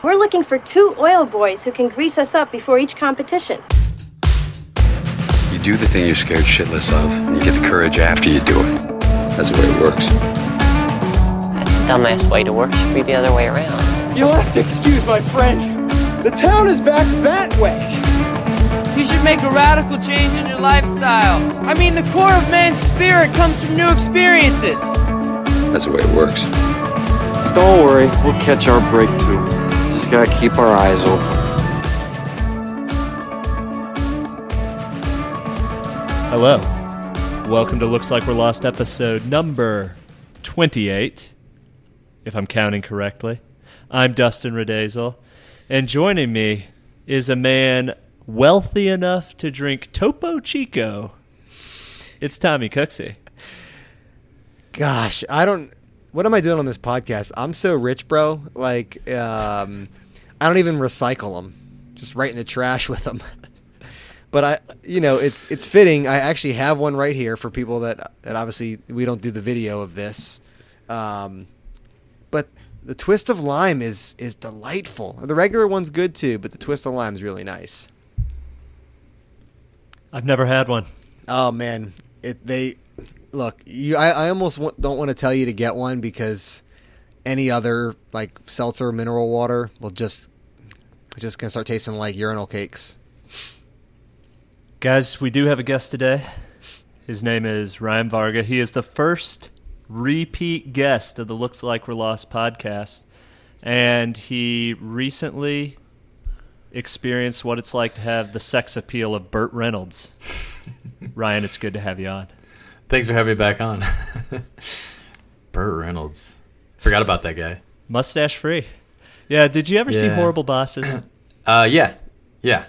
We're looking for two oil boys who can grease us up before each competition. You do the thing you're scared shitless of, and you get the courage after you do it. That's the way it works. That's the dumbest way to work. Should be the other way around. You'll have to excuse my friend. The town is back that way. You should make a radical change in your lifestyle. I mean, the core of man's spirit comes from new experiences. That's the way it works. Don't worry, we'll catch our break too. Just gotta keep our eyes open. Hello. Welcome to Looks Like We're Lost episode number 28, if I'm counting correctly. I'm Dustin Redazel, and joining me is a man wealthy enough to drink Topo Chico. It's Tommy Cooksey. Gosh, I don't. What am I doing on this podcast? I'm so rich, bro. Like, um, I don't even recycle them. Just right in the trash with them. but I, you know, it's it's fitting. I actually have one right here for people that that obviously we don't do the video of this. Um, but the twist of lime is is delightful. The regular one's good too, but the twist of lime is really nice. I've never had one. Oh man, it they look. You, I, I almost want, don't want to tell you to get one because any other like seltzer mineral water will just just gonna start tasting like urinal cakes. Guys, we do have a guest today. His name is Ryan Varga. He is the first repeat guest of the Looks Like We're Lost podcast. And he recently experienced what it's like to have the sex appeal of Burt Reynolds. Ryan, it's good to have you on. Thanks for having me back on. Burt Reynolds. Forgot about that guy. Mustache free. Yeah, did you ever see Horrible Bosses? Uh, yeah, yeah.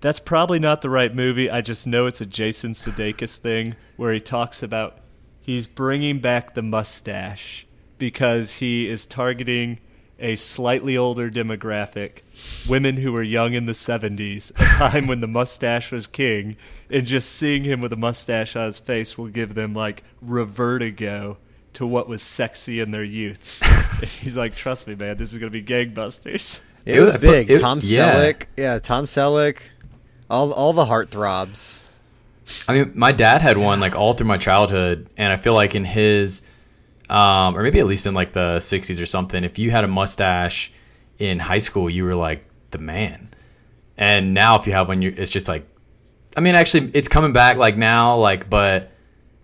That's probably not the right movie. I just know it's a Jason Sudeikis thing where he talks about he's bringing back the mustache because he is targeting a slightly older demographic, women who were young in the 70s, a time when the mustache was king, and just seeing him with a mustache on his face will give them like revertigo to what was sexy in their youth. he's like, trust me, man, this is going to be gangbusters. It, It was was- big. it- Tom yeah. Selleck, yeah, Tom Selleck, all all the heartthrobs. I mean, my dad had one like all through my childhood, and I feel like in his, um, or maybe at least in like the '60s or something, if you had a mustache in high school, you were like the man. And now, if you have one, you it's just like, I mean, actually, it's coming back like now, like, but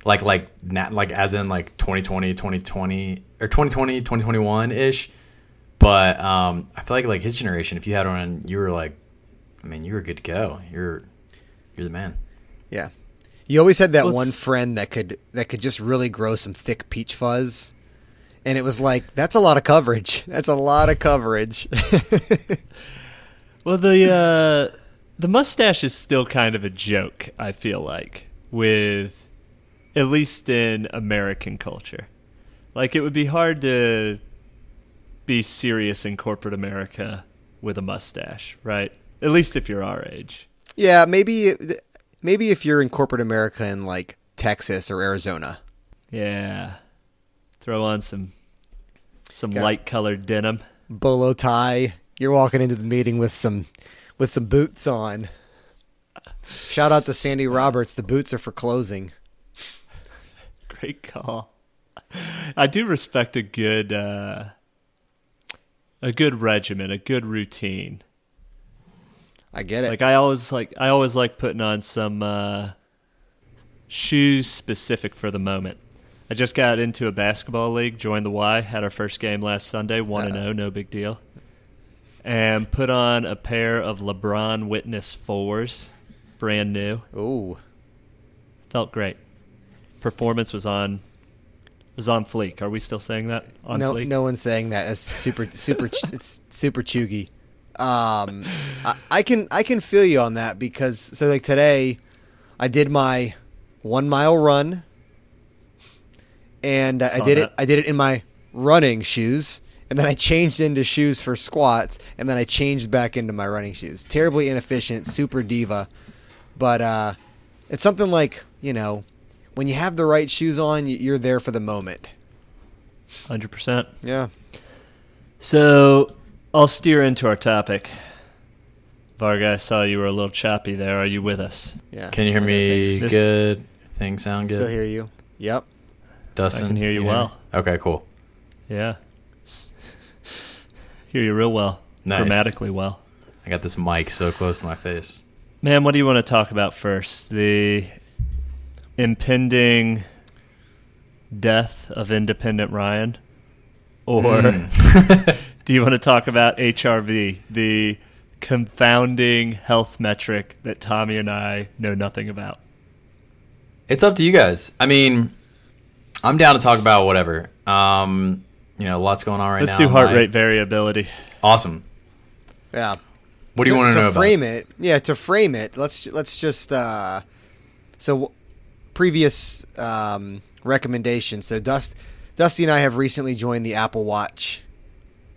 like like not like as in like 2020, 2020 or 2020, 2021 ish. But um, I feel like like his generation, if you had one, you were like, I mean, you were good to go. You're you're the man. Yeah, you always had that Well, one friend that could that could just really grow some thick peach fuzz, and it was like that's a lot of coverage. That's a lot of coverage. Well, the uh, the mustache is still kind of a joke. I feel like with at least in American culture, like it would be hard to be serious in corporate America with a mustache, right? At least if you're our age. yeah, maybe maybe if you're in corporate America in like Texas or Arizona. Yeah, throw on some some light colored denim. bolo tie. You're walking into the meeting with some with some boots on. Shout out to Sandy Roberts. The boots are for closing. Great call. I do respect a good uh, a good regimen, a good routine. I get it. Like I always like I always like putting on some uh, shoes specific for the moment. I just got into a basketball league, joined the Y, had our first game last Sunday, one and zero, no big deal, and put on a pair of LeBron Witness fours, brand new. Ooh, Felt great. Performance was on was on fleek. Are we still saying that on no, fleek? no one's saying that. It's super, super, it's super chuggy. Um, I, I can, I can feel you on that because so like today, I did my one mile run, and uh, I did that. it. I did it in my running shoes, and then I changed into shoes for squats, and then I changed back into my running shoes. Terribly inefficient, super diva, but uh, it's something like you know, when you have the right shoes on, you're there for the moment. Hundred percent. Yeah. So I'll steer into our topic. Varga, I saw you were a little choppy there. Are you with us? Yeah. Can you hear me This- good? Things sound good. Still hear you. Yep. Dustin, I can hear you me? well. Okay, cool. Yeah. Hear you real well. Nice. Grammatically well. I got this mic so close to my face. Man, what do you want to talk about first? The impending death of independent Ryan? Or Hmm. do you want to talk about HRV, the confounding health metric that Tommy and I know nothing about? It's up to you guys. I mean, I'm down to talk about whatever. Um, you know, lots going on right now. Let's do heart rate variability. Awesome. Yeah. What do you want to know about? frame it? Yeah, to frame it, let's let's just uh, so w- previous um, recommendations. So Dust, Dusty and I have recently joined the Apple Watch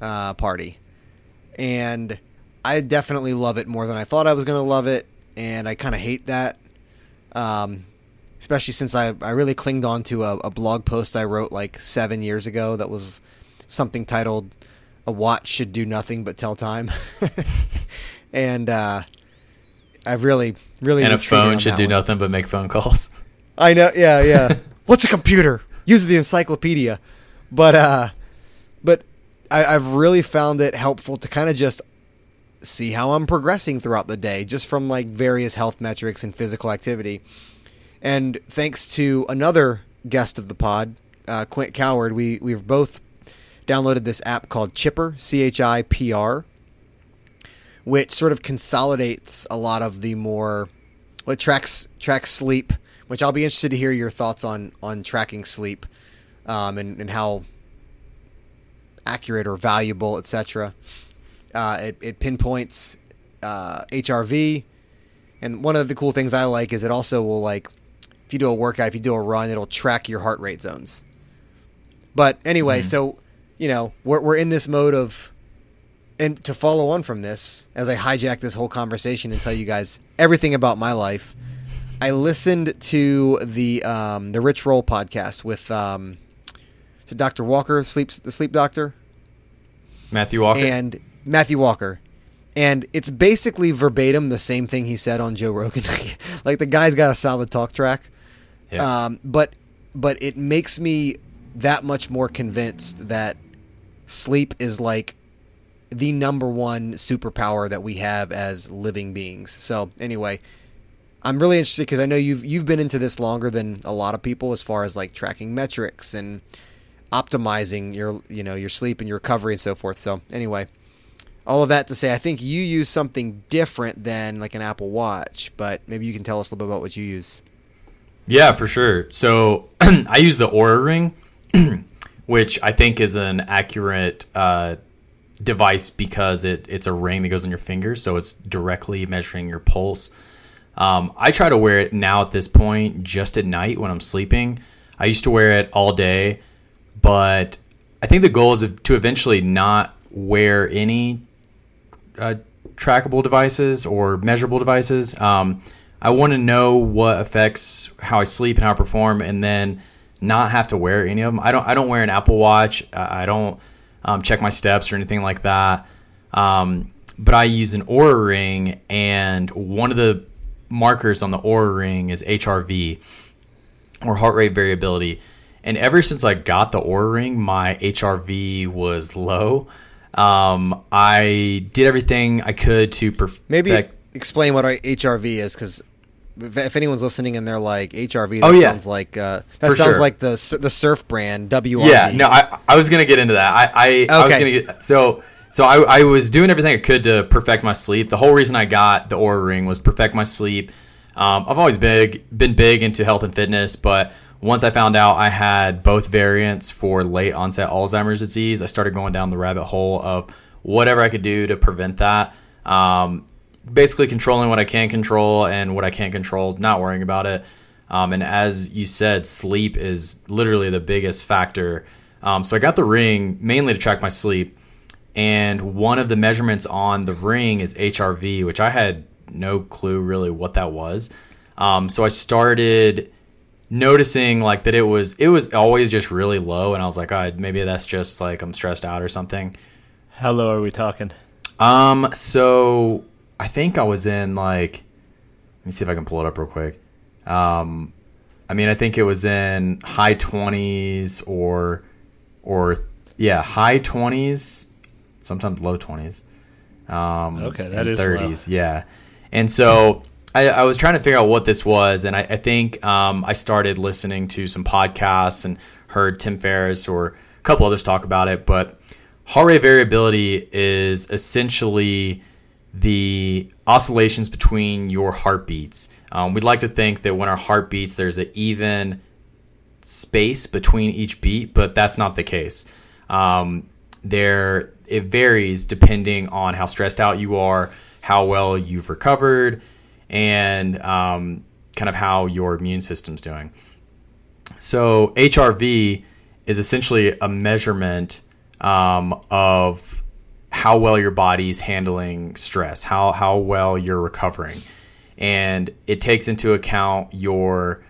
uh, party, and I definitely love it more than I thought I was going to love it, and I kind of hate that. Um, especially since I, I really clinged on to a, a blog post I wrote like seven years ago that was something titled "A Watch Should Do Nothing But Tell Time," and uh, I've really really and a phone should do one. nothing but make phone calls. I know, yeah, yeah. What's a computer? Use the encyclopedia. But uh but I, I've really found it helpful to kind of just see how I'm progressing throughout the day, just from like various health metrics and physical activity. And thanks to another guest of the pod, uh, Quint Coward, we we've both downloaded this app called Chipper, C H I P R, which sort of consolidates a lot of the more what tracks tracks sleep, which I'll be interested to hear your thoughts on on tracking sleep, um, and and how accurate or valuable, etc. Uh, it, it pinpoints uh, HRV, and one of the cool things I like is it also will like if you do a workout, if you do a run, it'll track your heart rate zones. But anyway, so you know we're we're in this mode of and to follow on from this, as I hijack this whole conversation and tell you guys everything about my life, I listened to the um, the Rich Roll podcast with um, to Dr. Walker, sleep the sleep doctor, Matthew Walker. and Matthew Walker, and it's basically verbatim the same thing he said on Joe Rogan. like the guy's got a solid talk track, Yeah. um, but but it makes me that much more convinced that sleep is like the number one superpower that we have as living beings. So anyway, I'm really interested because I know you've you've been into this longer than a lot of people as far as like tracking metrics and optimizing your you know your sleep and your recovery and so forth. So anyway, all of that to say, I think you use something different than like an Apple Watch, but maybe you can tell us a little bit about what you use. Yeah, for sure. So I use the Oura Ring, which I think is an accurate uh, device because it, it's a ring that goes on your finger, so it's directly measuring your pulse. Um, I try to wear it now at this point just at night when I'm sleeping. I used to wear it all day, but I think the goal is to eventually not wear any uh, trackable devices or measurable devices. Um, I want to know what affects how I sleep and how I perform, and then not have to wear any of them. I don't. I don't wear an Apple Watch. I I don't um, check my steps or anything like that. Um, but I use an Oura Ring, and one of the markers on the Oura Ring is HRV or heart rate variability. And ever since I got the Oura Ring, my HRV was low. Um, I did everything I could to perfect. Maybe explain what our HRV is because if, if anyone's listening and they're like HRV, that Oh, yeah. sounds like uh, that For sounds sure. like the the surf brand WRV. Yeah, no, I, I was gonna get into that. I, I, I was Okay. gonna get so so I, I was doing everything I could to perfect my sleep. The whole reason I got the Oura Ring was perfect my sleep. Um, I've always big been big into health and fitness, but once I found out I had both variants for late onset Alzheimer's disease, I started going down the rabbit hole of whatever I could do to prevent that. Um, basically, controlling what I can control and what I can't control, not worrying about it. Um, and as you said, sleep is literally the biggest factor. Um, so I got the ring mainly to track my sleep. And one of the measurements on the ring is HRV, which I had no clue really what that was. Um, so I started noticing like that it was it was always just really low, and I was like, oh, maybe that's just like I'm stressed out or something. How low are we talking? Um, so I think I was in like, let me see if I can pull it up real quick. Um, I mean, I think it was in high twenties or, or yeah, high twenties, sometimes low twenties. Um, Okay, that is low. 30s, yeah. And so I, I was trying to figure out what this was, and I, I think um, I started listening to some podcasts and heard Tim Ferriss or a couple others talk about it. But heart rate variability is essentially the oscillations between your heartbeats. Um, we'd like to think that when our heart beats, there's an even space between each beat, but that's not the case. Um, there, it varies depending on how stressed out you are, how well you've recovered, and um, kind of how your immune system's doing. So HRV is essentially a measurement um, of how well your body's handling stress, how how well you're recovering, and it takes into account your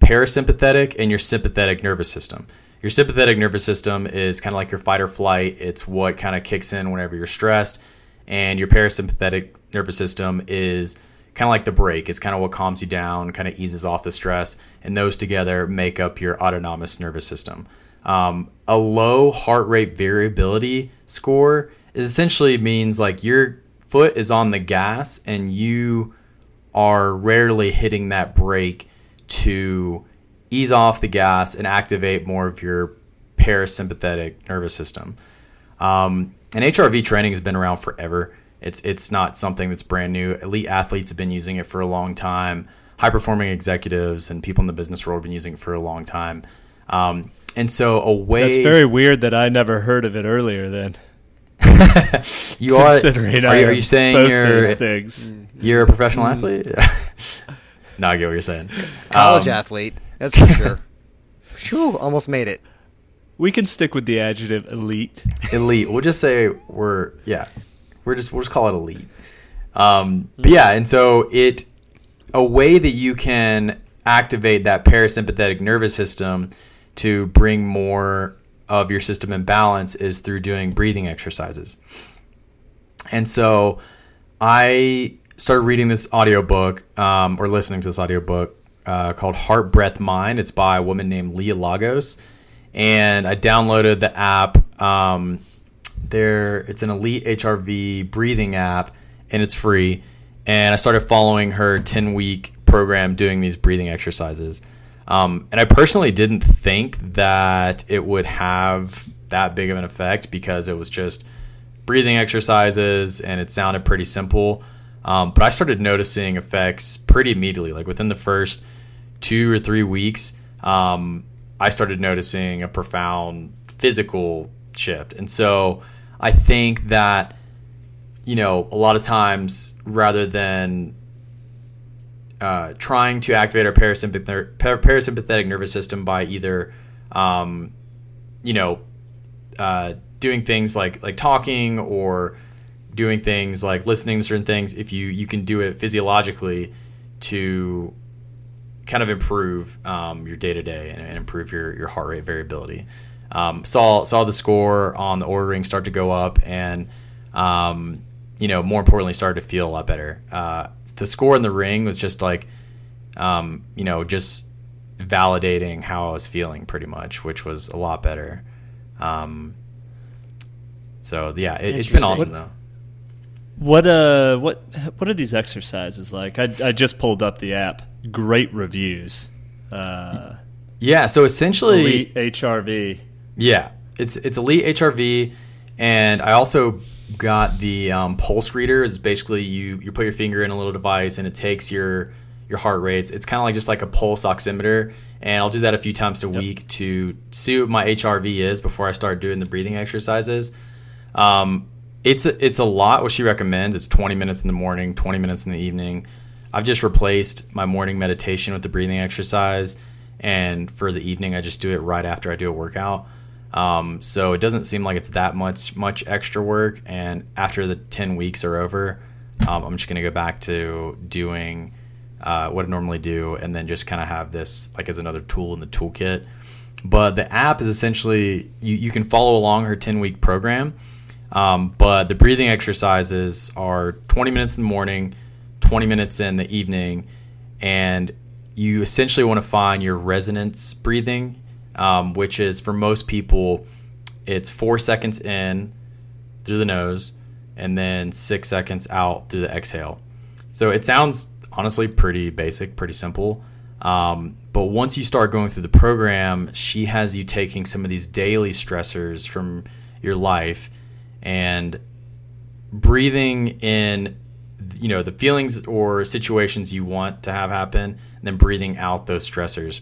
parasympathetic and your sympathetic nervous system. Your sympathetic nervous system is kind of like your fight or flight. It's what kind of kicks in whenever you're stressed, and your parasympathetic nervous system is kind of like the brake. It's kind of what calms you down, kind of eases off the stress, and those together make up your autonomous nervous system. Um, a low heart rate variability score is essentially means like your foot is on the gas and you are rarely hitting that brake to ease off the gas and activate more of your parasympathetic nervous system. Um, and HRV training has been around forever. It's it's not something that's brand new. Elite athletes have been using it for a long time. High performing executives and people in the business world have been using it for a long time. Um, and so a way That's very weird that I never heard of it earlier. Then you are, considering are, I you- are you saying both you're things. you're a professional athlete? no, I get what you're saying. College Um, athlete, that's for sure. Phew, almost made it. We can stick with the adjective elite. elite. We'll just say we're yeah, we're just we'll just call it elite. Um, but yeah, and so it a way that you can activate that parasympathetic nervous system to bring more of your system in balance is through doing breathing exercises. And so I started reading this audiobook um, or listening to this audiobook uh, called Heart Breath Mind. It's by a woman named Leah Lagos. And I downloaded the app. Um, there, it's an elite HRV breathing app, and it's free. And I started following her 10 week program doing these breathing exercises. Um, and I personally didn't think that it would have that big of an effect because it was just breathing exercises and it sounded pretty simple. Um, but I started noticing effects pretty immediately. Like within the first two or three weeks, um, I started noticing a profound physical shift. And so I think that, you know, a lot of times rather than uh, trying to activate our parasympathetic, parasympathetic nervous system by either, um, you know, uh, doing things like like talking or doing things like listening to certain things. If you you can do it physiologically to kind of improve um, your day to day and improve your your heart rate variability. Um, saw saw the score on the Oura ring start to go up and. Um, you know, more importantly, started to feel a lot better. Uh, the score in the ring was just like, um, you know, just validating how I was feeling pretty much, which was a lot better. Um, so yeah, it, it's been Interesting. awesome though. What uh what what are these exercises like? I I just pulled up the app. Great reviews. Uh, Yeah, so essentially, elite HRV. Yeah, it's it's elite HRV, and I also got the um, pulse reader. Is basically you you put your finger in a little device and it takes your your heart rates. It's kind of like just like a pulse oximeter, and I'll do that a few times a week to see what my HRV is before I start doing the breathing exercises. Um, it's a, it's a lot. What she recommends it's 20 minutes in the morning, 20 minutes in the evening. I've just replaced my morning meditation with the breathing exercise, and for the evening, I just do it right after I do a workout. Um, so it doesn't seem like it's that much much extra work. And after the 10 weeks are over, um, I'm just gonna go back to doing uh, what I normally do, and then just kind of have this like as another tool in the toolkit. But the app is essentially you, you can follow along her 10 week program Um, but the breathing exercises are 20 minutes in the morning, 20 minutes in the evening, and you essentially want to find your resonance breathing, um, which is for most people, it's four seconds in through the nose and then six seconds out through the exhale. So it sounds honestly pretty basic, pretty simple. Um, but once you start going through the program, she has you taking some of these daily stressors from your life and breathing in you know the feelings or situations you want to have happen and then breathing out those stressors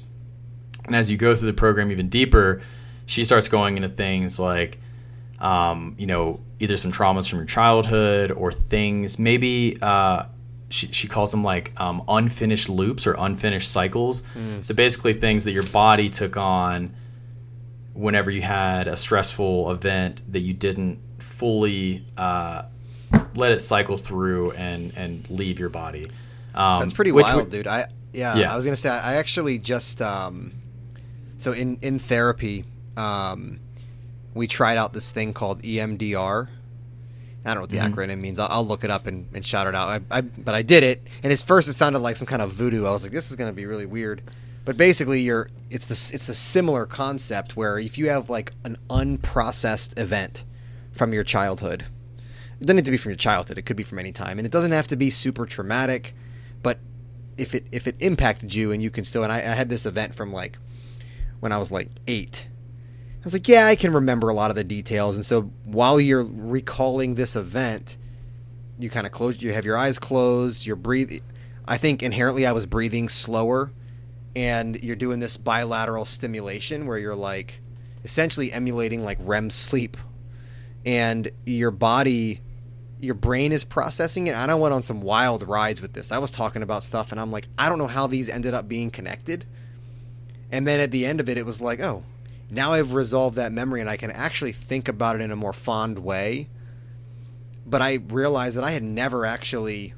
and as you go through the program even deeper she starts going into things like um, you know either some traumas from your childhood or things maybe uh, she, she calls them like um, unfinished loops or unfinished cycles so basically things that your body took on whenever you had a stressful event that you didn't fully uh, let it cycle through and and leave your body. Um, That's pretty wild, would- dude. I yeah, Yeah. I was gonna say I actually just um, so in in therapy, um, we tried out this thing called EMDR. I don't know what the Mm-hmm. acronym means. I'll, I'll look it up and, and shout it out. I, I, but I did it, and at first it sounded like some kind of voodoo. I was like, this is gonna be really weird. But basically, you're it's the it's a similar concept where if you have like an unprocessed event from your childhood, it doesn't have to be from your childhood. It could be from any time, and it doesn't have to be super traumatic. But if it if it impacted you, and you can still, and I, I had this event from like when I was like eight. I was like, yeah, I can remember a lot of the details, and so while you're recalling this event, you kind of close, you have your eyes closed, you're breathing. I think inherently I was breathing slower, and you're doing this bilateral stimulation where you're like essentially emulating like REM sleep and your body your brain is processing it. And I went on some wild rides with this. I was talking about stuff and I'm like, I don't know how these ended up being connected. And then at the end of it it was like, oh, now I've resolved that memory and I can actually think about it in a more fond way. But I realized that I had never actually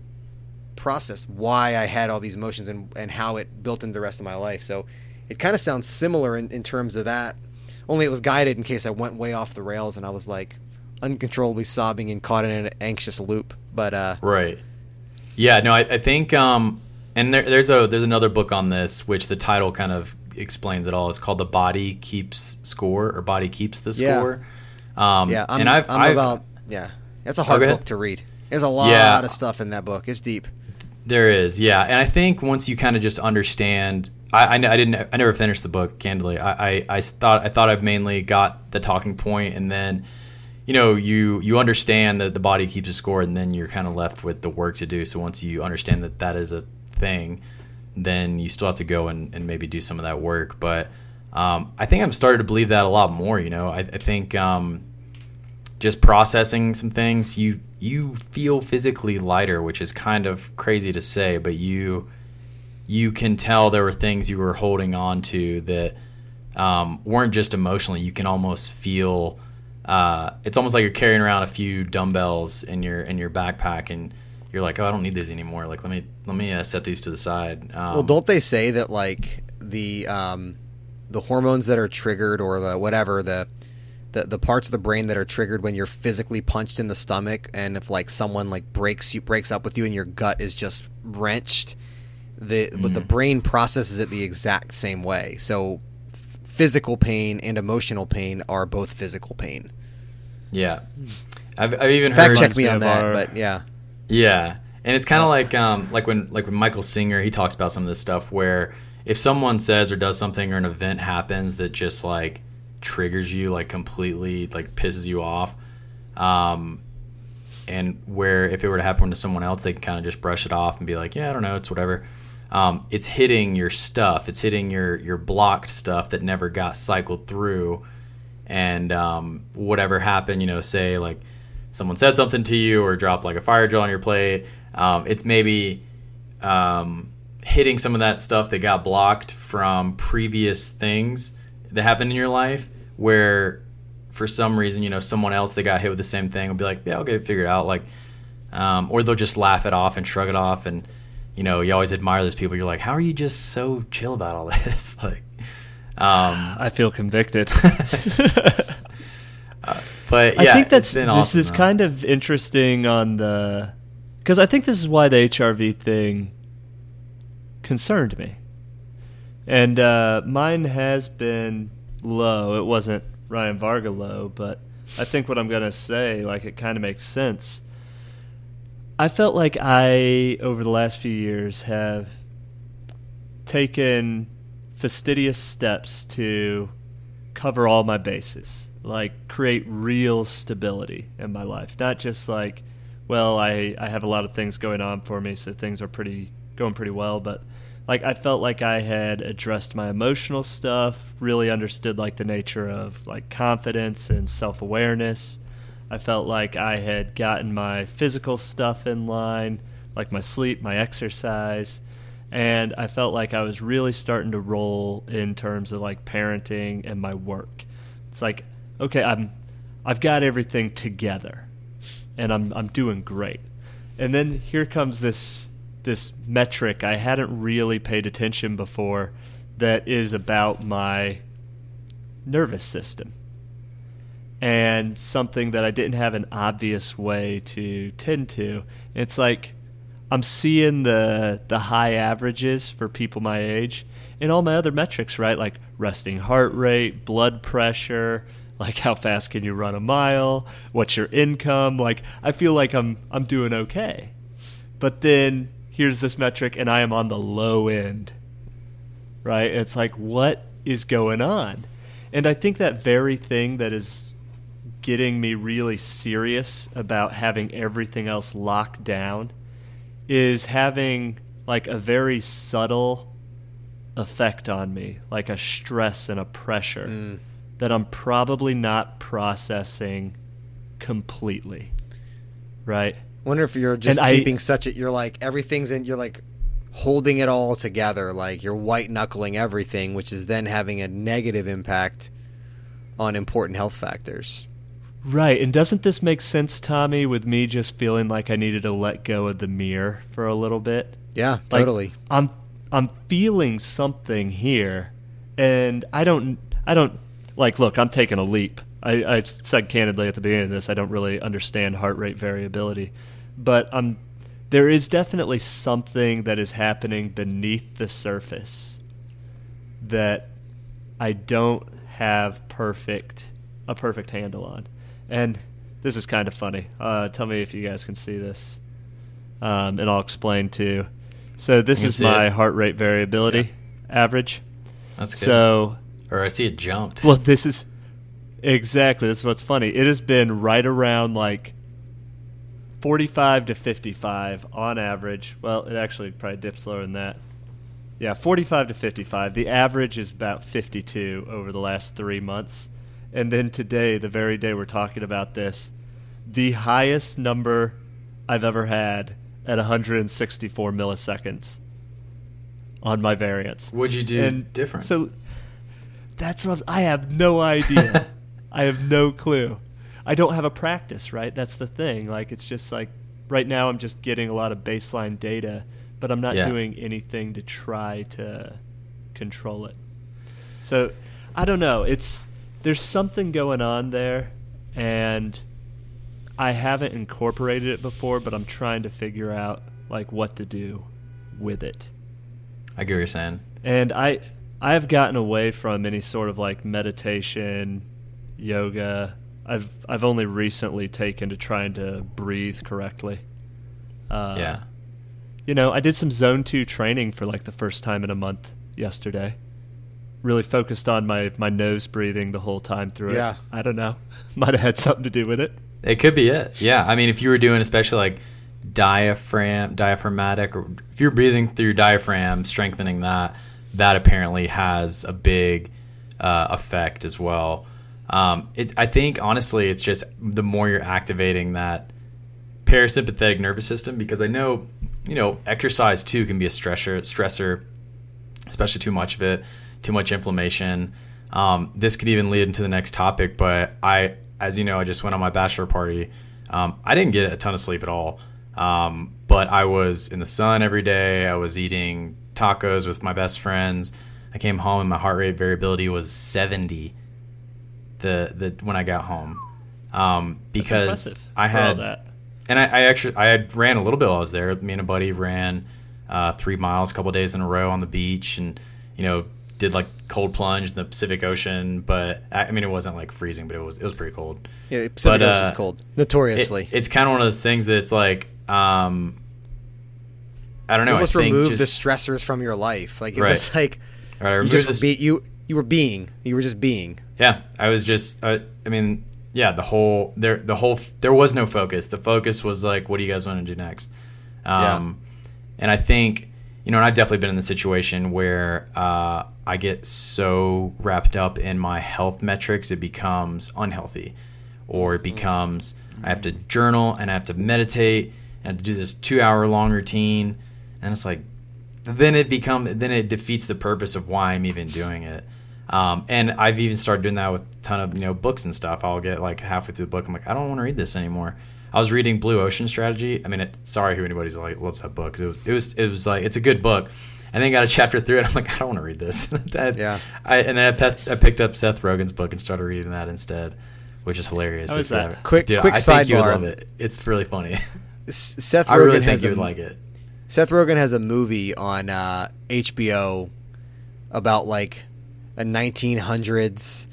processed why I had all these emotions and, and how it built into the rest of my life. So it kind of sounds similar in, in terms of that. Only it was guided in case I went way off the rails and I was like uncontrollably sobbing and caught in an anxious loop. But uh, Right. Yeah. No, I, I think, um, and there, there's a there's another book on this which the title kind of explains it all. It's called "The Body Keeps Score" or "Body Keeps the Yeah. Score." Um, yeah, I'm, and I've, I'm I've about yeah. That's a hard book to read. There's a lot Yeah. of stuff in that book. It's deep. There is, yeah, and I think once you kind of just understand, I, I, I didn't, I never finished the book. Candidly, I, I, I thought, I thought I mainly got the talking point, and then, you know, you you understand that the body keeps a score, and then you're kind of left with the work to do. So once you understand that that is a thing, then you still have to go and, and maybe do some of that work. But um, I think I'm starting to believe that a lot more. You know, I, I think um, just processing some things, you you feel physically lighter, which is kind of crazy to say, but you you can tell there were things you were holding on to that um, weren't just emotionally. You can almost feel. Uh, it's almost like you're carrying around a few dumbbells in your in your backpack, and you're like, "Oh, I don't need these anymore. Like, let me let me uh, set these to the side." Um, well, don't they say that like the um, the hormones that are triggered or the whatever the, the the parts of the brain that are triggered when you're physically punched in the stomach and if like someone like breaks you breaks up with you and your gut is just wrenched the but the brain processes it the exact same way. So f- physical pain and emotional pain are both physical pain. Yeah, I've, I've even fact heard check me me on that our- but yeah Yeah, and it's kind of like um, like when like when Michael Singer he talks about some of this stuff where if someone says or does something or an event happens that just like triggers you like completely like pisses you off, um, and where if it were to happen to someone else they can kind of just brush it off and be like yeah I don't know it's whatever. Um, it's hitting your stuff. It's hitting your your blocked stuff that never got cycled through, and um, whatever happened, you know, say like someone said something to you or dropped like a fire drill on your plate. Um, it's maybe um, hitting some of that stuff that got blocked from previous things that happened in your life where for some reason, you know, someone else that got hit with the same thing will be like, yeah, I'll get it figured out. Like, um, or they'll just laugh it off and shrug it off. And, you know, you always admire those people. You're like, how are you just so chill about all this? like, um, I feel convicted. But yeah, I think that's this awesome, is though. kind of interesting on the because I think this is why the HRV thing concerned me, and uh, mine has been low. It wasn't Ryan Varga low, but I think what I'm gonna say, like, it kind of makes sense. I felt like I, over the last few years, have taken fastidious steps to cover all my bases, like create real stability in my life. Not just like, well, I, I have a lot of things going on for me, so things are pretty going pretty well, but like I felt like I had addressed my emotional stuff, really understood like the nature of like confidence and self-awareness. I felt like I had gotten my physical stuff in line, like my sleep, my exercise, and I felt like I was really starting to roll in terms of like parenting and my work. It's like, okay, I'm I've got everything together and I'm I'm doing great. And then here comes this this metric I hadn't really paid attention before that is about my nervous system and something that I didn't have an obvious way to tend to. It's like I'm seeing the the high averages for people my age and all my other metrics, right? Like resting heart rate, blood pressure, like how fast can you run a mile, what's your income? Like I feel like I'm I'm doing okay. But then here's this metric and I am on the low end. Right? It's like what is going on? And I think that very thing that is getting me really serious about having everything else locked down is having like a very subtle effect on me, like a stress and a pressure mm. that I'm probably not processing completely. Right? Wonder if you're just And I- keeping such a you're like everything's in you're like holding it all together, like you're white knuckling everything, which is then having a negative impact on important health factors. Right. And doesn't this make sense, Tommy, with me just feeling like I needed to let go of the mirror for a little bit? Yeah, Like, totally. I'm I'm feeling something here and I don't I don't like look, I'm taking a leap. I, I said candidly at the beginning of this, I don't really understand heart rate variability. But I'm there is definitely something that is happening beneath the surface that I don't have perfect a perfect handle on. And this is kind of funny. Uh, tell me if you guys can see this, um, and I'll explain too. So this is my it. heart rate variability average. That's good. So or I see it jumped. well, this is exactly this is what's funny. It has been right around like forty-five to fifty-five on average. Well, it actually probably dips lower than that. Yeah, forty-five to fifty-five. The average is about fifty-two over the last three months, and then today, the very day we're talking about this, the highest number I've ever had at 164 milliseconds on my variance. What'd you do And different? So that's what I have no idea. I have no clue. I don't have a practice, right? That's the thing. Like it's just like right now I'm just getting a lot of baseline data, but I'm not Yeah. doing anything to try to control it. So I don't know. It's there's something going on there and I haven't incorporated it before, but I'm trying to figure out like what to do with it I get what you're saying. and I I've gotten away from any sort of like meditation, yoga. I've I've only recently taken to trying to breathe correctly. Uh, yeah. You know, I did some zone two training for like the first time in a month yesterday. Really focused on my my nose breathing the whole time through Yeah. it. I don't know. Might have had something to do with it. It could be it. Yeah. I mean, if you were doing especially like diaphragm, diaphragmatic, or if you're breathing through your diaphragm, strengthening that, that apparently has a big uh, effect as well. Um, it, I think honestly, it's just the more you're activating that parasympathetic nervous system, because I know, you know, exercise too can be a stressor, stressor, especially too much of it, too much inflammation. Um, this could even lead into the next topic, but I, as you know, I just went on my bachelor party. Um, I didn't get a ton of sleep at all, um, but I was in the sun every day. I was eating tacos with my best friends. I came home and my heart rate variability was 70 the, the when I got home. um, because I had that. and I, I actually I had ran a little bit while I was there. Me and a buddy ran uh, three miles a couple days in a row on the beach, and you know did like cold plunge in the Pacific Ocean. But I, I mean, it wasn't like freezing, but it was it was pretty cold. Yeah, Pacific But, uh, Ocean's cold, notoriously. It, it's kind of one of those things that it's like um, I don't know. almost I think remove just, the stressors from your life. Like it Right. was like Right, I you just this- be, you you were being. You were just being. Yeah, I was just. Uh, I mean, yeah, the whole there, the whole there was no focus. The focus was like, what do you guys want to do next? Um, and I think you know, and I've definitely been in the situation where uh, I get so wrapped up in my health metrics, it becomes unhealthy, or it becomes I have to journal and I have to meditate and I have to do this two hour long routine, and it's like then it become then it defeats the purpose of why I'm even doing it. Um, and I've even started doing that with a ton of you know books and stuff. I'll get like halfway through the book, I'm like, I don't want to read this anymore. I was reading Blue Ocean Strategy. I mean, it, sorry who anybody's like loves that book. It was it was it was like it's a good book. And then got a chapter through it. I'm like, I don't want to read this. That- Yeah. I, and then I, pet, I picked up Seth Rogen's book and started reading that instead, which is hilarious. How If that? haven't- Quick- Dude, quick I think you would sidebar. love it. It's really funny. S- Seth Rogen I really has think you a- would like it. Seth Rogen has a movie on uh, HBO about like a 1900s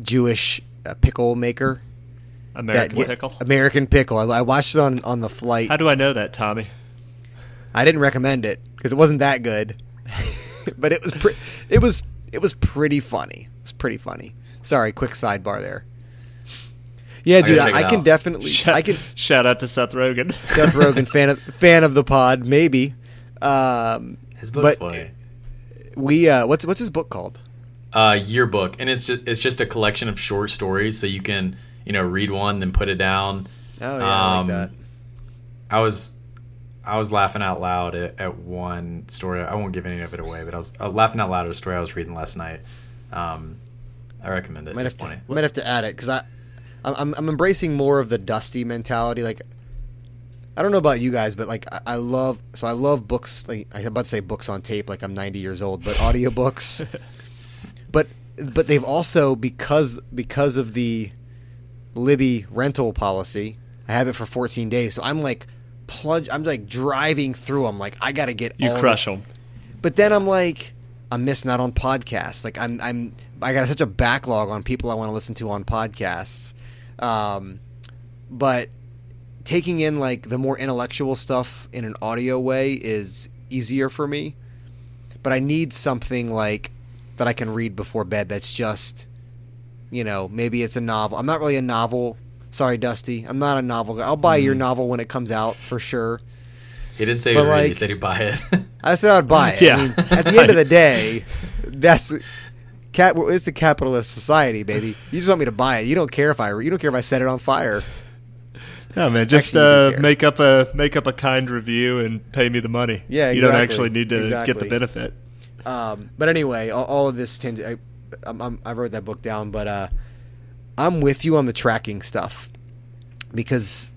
Jewish uh, pickle maker. American get- Pickle. American Pickle. I, I watched it on, on the flight. How do I know that, Tommy? I didn't recommend it because it wasn't that good, but it was pre- it was it was pretty funny. It was pretty funny. Sorry, quick sidebar there. Yeah, dude, I, I can out. definitely Shout, I can shout out to Seth Rogen. Seth Rogen fan of fan of the pod maybe. Um, His book's but funny. we uh, what's what's his book called? uh, yearbook, and it's just it's just a collection of short stories, so you can you know read one, then put it down. Oh yeah, I Um, like that. I was I was laughing out loud at, at one story. I won't give any of it away, but I was uh, laughing out loud at a story I was reading last night. Um, I recommend it. Might have, to, might have to add it because I, I'm- I'm embracing more of the dusty mentality. Like, I don't know about you guys, but like I, I love so I love books. Like I was about to say books on tape, like I'm 90 years old, but audiobooks. but but they've also because because of the Libby rental policy, I have it for 14 days. So I'm like plunge. I'm like driving through. them. like I got to get You crush this- them. but then I'm like, I'm missing out on podcasts. Like I'm, I'm, I got such a backlog on people I want to listen to on podcasts. Um, but taking in like the more intellectual stuff in an audio way is easier for me. But I need something like that I can read before bed. That's just, you know, maybe it's a novel. I'm not really a novel. Sorry, Dusty. I'm not a novel guy. I'll buy your novel when it comes out for sure. He didn't say But, read it, he said he'd buy it. I said I'd buy it. Yeah. I mean, at the end of the day, that's cat. It's a capitalist society, baby. You just want me to buy it. You don't care if I. You don't care if I set it on fire. No man, just Actually, uh, make up a make up a kind review and pay me the money. Yeah, you don't actually need to get the benefit. Um, but anyway, all, all of this tends. I, I'm, I'm, I wrote that book down, but uh, I'm with you on the tracking stuff because.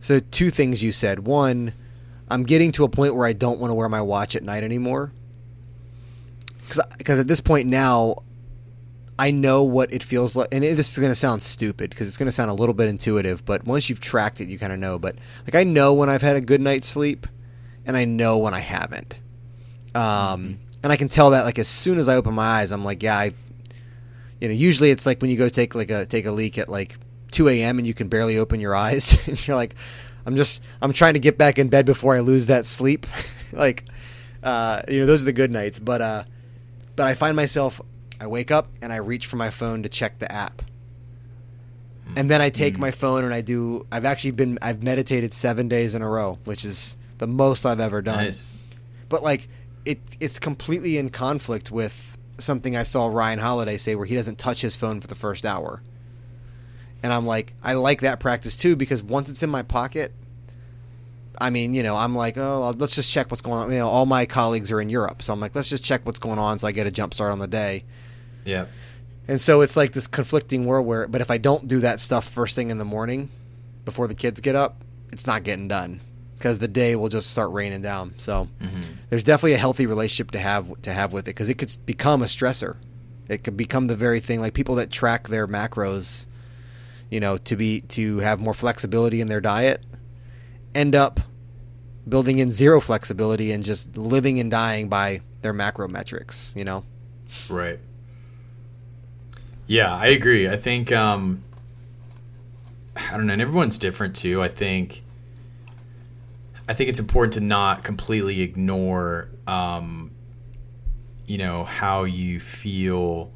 So two things you said. One, I'm getting to a point where I don't want to wear my watch at night anymore. Because at this point now, I know what it feels like, and it, this is going to sound stupid because it's going to sound a little bit intuitive. But once you've tracked it, you kind of know. But like I know when I've had a good night's sleep, and I know when I haven't. Um, and I can tell that like as soon as I open my eyes, I'm like, yeah, I. You know, usually it's like when you go take like a take a leak at like 2 a.m. and you can barely open your eyes, and you're like, I'm just I'm trying to get back in bed before I lose that sleep. like, uh, you know, those are the good nights. But uh, but I find myself, I wake up and I reach for my phone to check the app. And then I take my phone and I do. I've actually been. I've meditated seven days in a row, which is the most I've ever done nice. but like it it's completely in conflict with something I saw Ryan Holiday say where he doesn't touch his phone for the first hour. And I'm like, I like that practice too because once it's in my pocket, I mean, you know, I'm like, oh, let's just check what's going on. You know, all my colleagues are in Europe, so I'm like, let's just check what's going on so I get a jump start on the day. Yeah. And so it's like this conflicting world where, but if I don't do that stuff first thing in the morning, before the kids get up, it's not getting done because the day will just start raining down. So there's definitely a healthy relationship to have to have with it because it could become a stressor. It could become the very thing like people that track their macros. you know, to be to have more flexibility in their diet, end up building in zero flexibility and just living and dying by their macro metrics, you know. Right. Yeah, I agree. I think um I don't know, and everyone's different too. I think I think it's important to not completely ignore um you know how you feel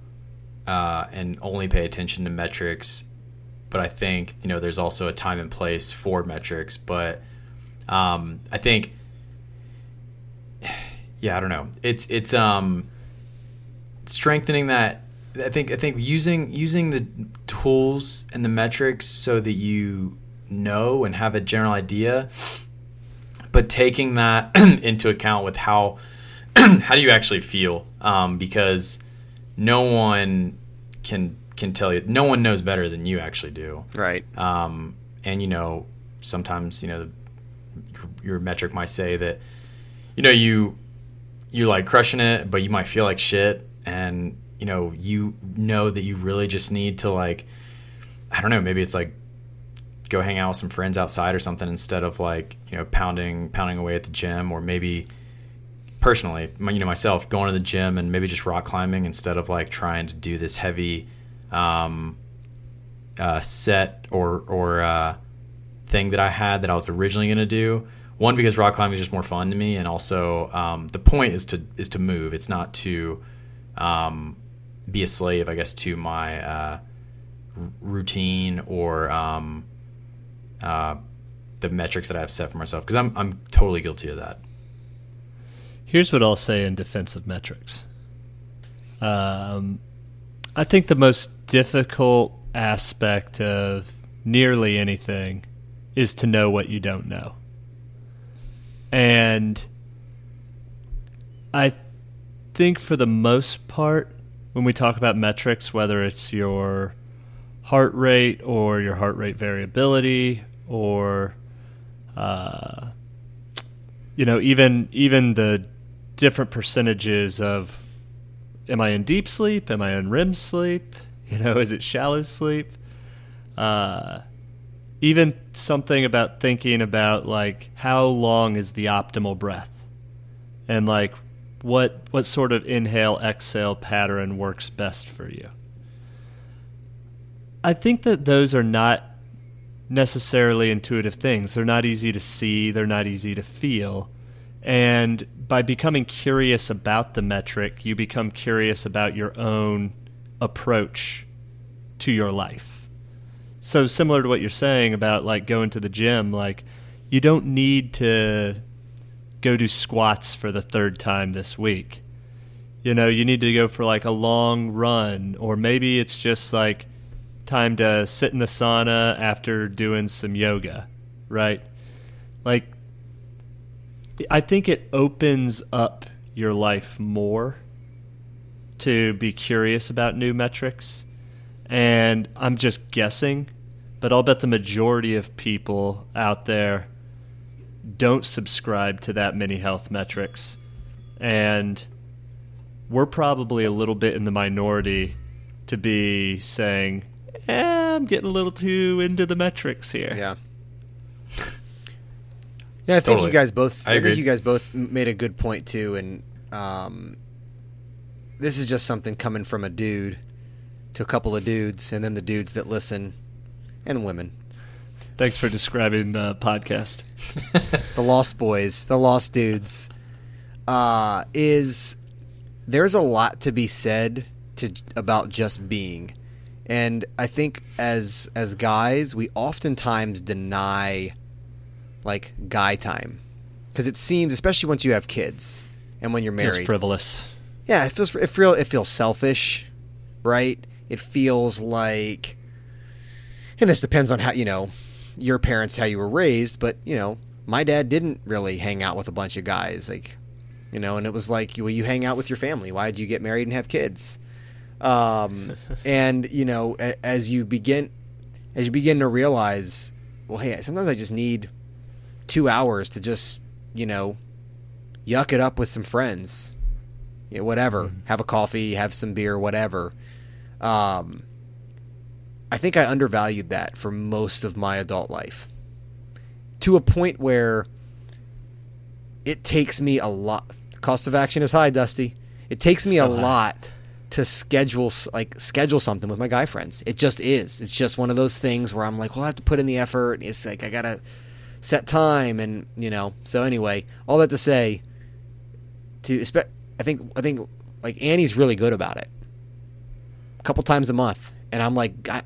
uh, and only pay attention to metrics. But i think you know there's also a time and place for metrics. But um, i think yeah i don't know. It's it's um strengthening that i think i think using using the tools and the metrics so that you know and have a general idea but taking that into account with how how do you actually feel? Um, because no one can can tell you. No one knows better than you actually do. Right. Um, and you know, sometimes you know, your metric might say that you know you you're like crushing it, but you might feel like shit, and you know you know that you really just need to like I don't know. Maybe it's like go hang out with some friends outside or something instead of like you know pounding pounding away at the gym or maybe personally, you know, myself going to the gym and maybe just rock climbing instead of like trying to do this heavy um, uh, set or or uh, thing that I had that I was originally going to do. One because rock climbing is just more fun to me, and also um, the point is to is to move. It's not to um, be a slave, I guess, to my uh, routine or um, uh, the metrics that I have set for myself. Because I'm I'm totally guilty of that. Here's what I'll say in defense of metrics. Um, I think the most difficult aspect of nearly anything is to know what you don't know. And I think for the most part, when we talk about metrics, whether it's your heart rate or your heart rate variability or uh, you know even even the different percentages of am I in deep sleep? Am I in REM sleep? You know, is it shallow sleep? Uh, even something about thinking about like how long is the optimal breath, and like what what sort of inhale exhale pattern works best for you. I think that those are not necessarily intuitive things. They're not easy to see. They're not easy to feel. And by becoming curious about the metric, you become curious about your own approach to your life. So similar to what you're saying about like going to the gym, like you don't need to go do squats for the third time this week. You know, you need to go for like a long run or maybe it's just like time to sit in the sauna after doing some yoga, right? Like I think it opens up your life more to be curious about new metrics. And I'm just guessing, but I'll bet the majority of people out there don't subscribe to that many health metrics. And we're probably a little bit in the minority to be saying, eh, I'm getting a little too into the metrics here. Yeah. Yeah, I think Totally. you guys both. I I, agree. think you guys both made a good point too, and um, this is just something coming from a dude to a couple of dudes, and then the dudes that listen, and women, Thanks for describing the podcast. the lost boys, the lost dudes. Uh, is there's a lot to be said to about just being, and I think as as guys, we oftentimes deny like guy time because it seems, especially once you have kids and when you're married, Feels frivolous. yeah, it feels it feel it feels selfish, right? It feels like, and this depends on how you know your parents how you were raised, but you know my dad didn't really hang out with a bunch of guys, like you know, and it was like well you hang out with your family. Why did you get married and have kids? Um, and you know a, as you begin as you begin to realize, well, hey, sometimes I just need two hours to just you know yuck it up with some friends yeah, whatever. Have a coffee, have some beer, whatever. Um, I think I undervalued that for most of my adult life. To a point where it takes me a lot. Cost of action is high, Dusty. It takes me So a high. lot to schedule like schedule something with my guy friends. It just is. It's just one of those things where I'm like, well, I have to put in the effort. It's like I gotta set time, and you know. So anyway, all that to say, to I think I think like Annie's really good about it. A couple times a month, and I'm like, guy,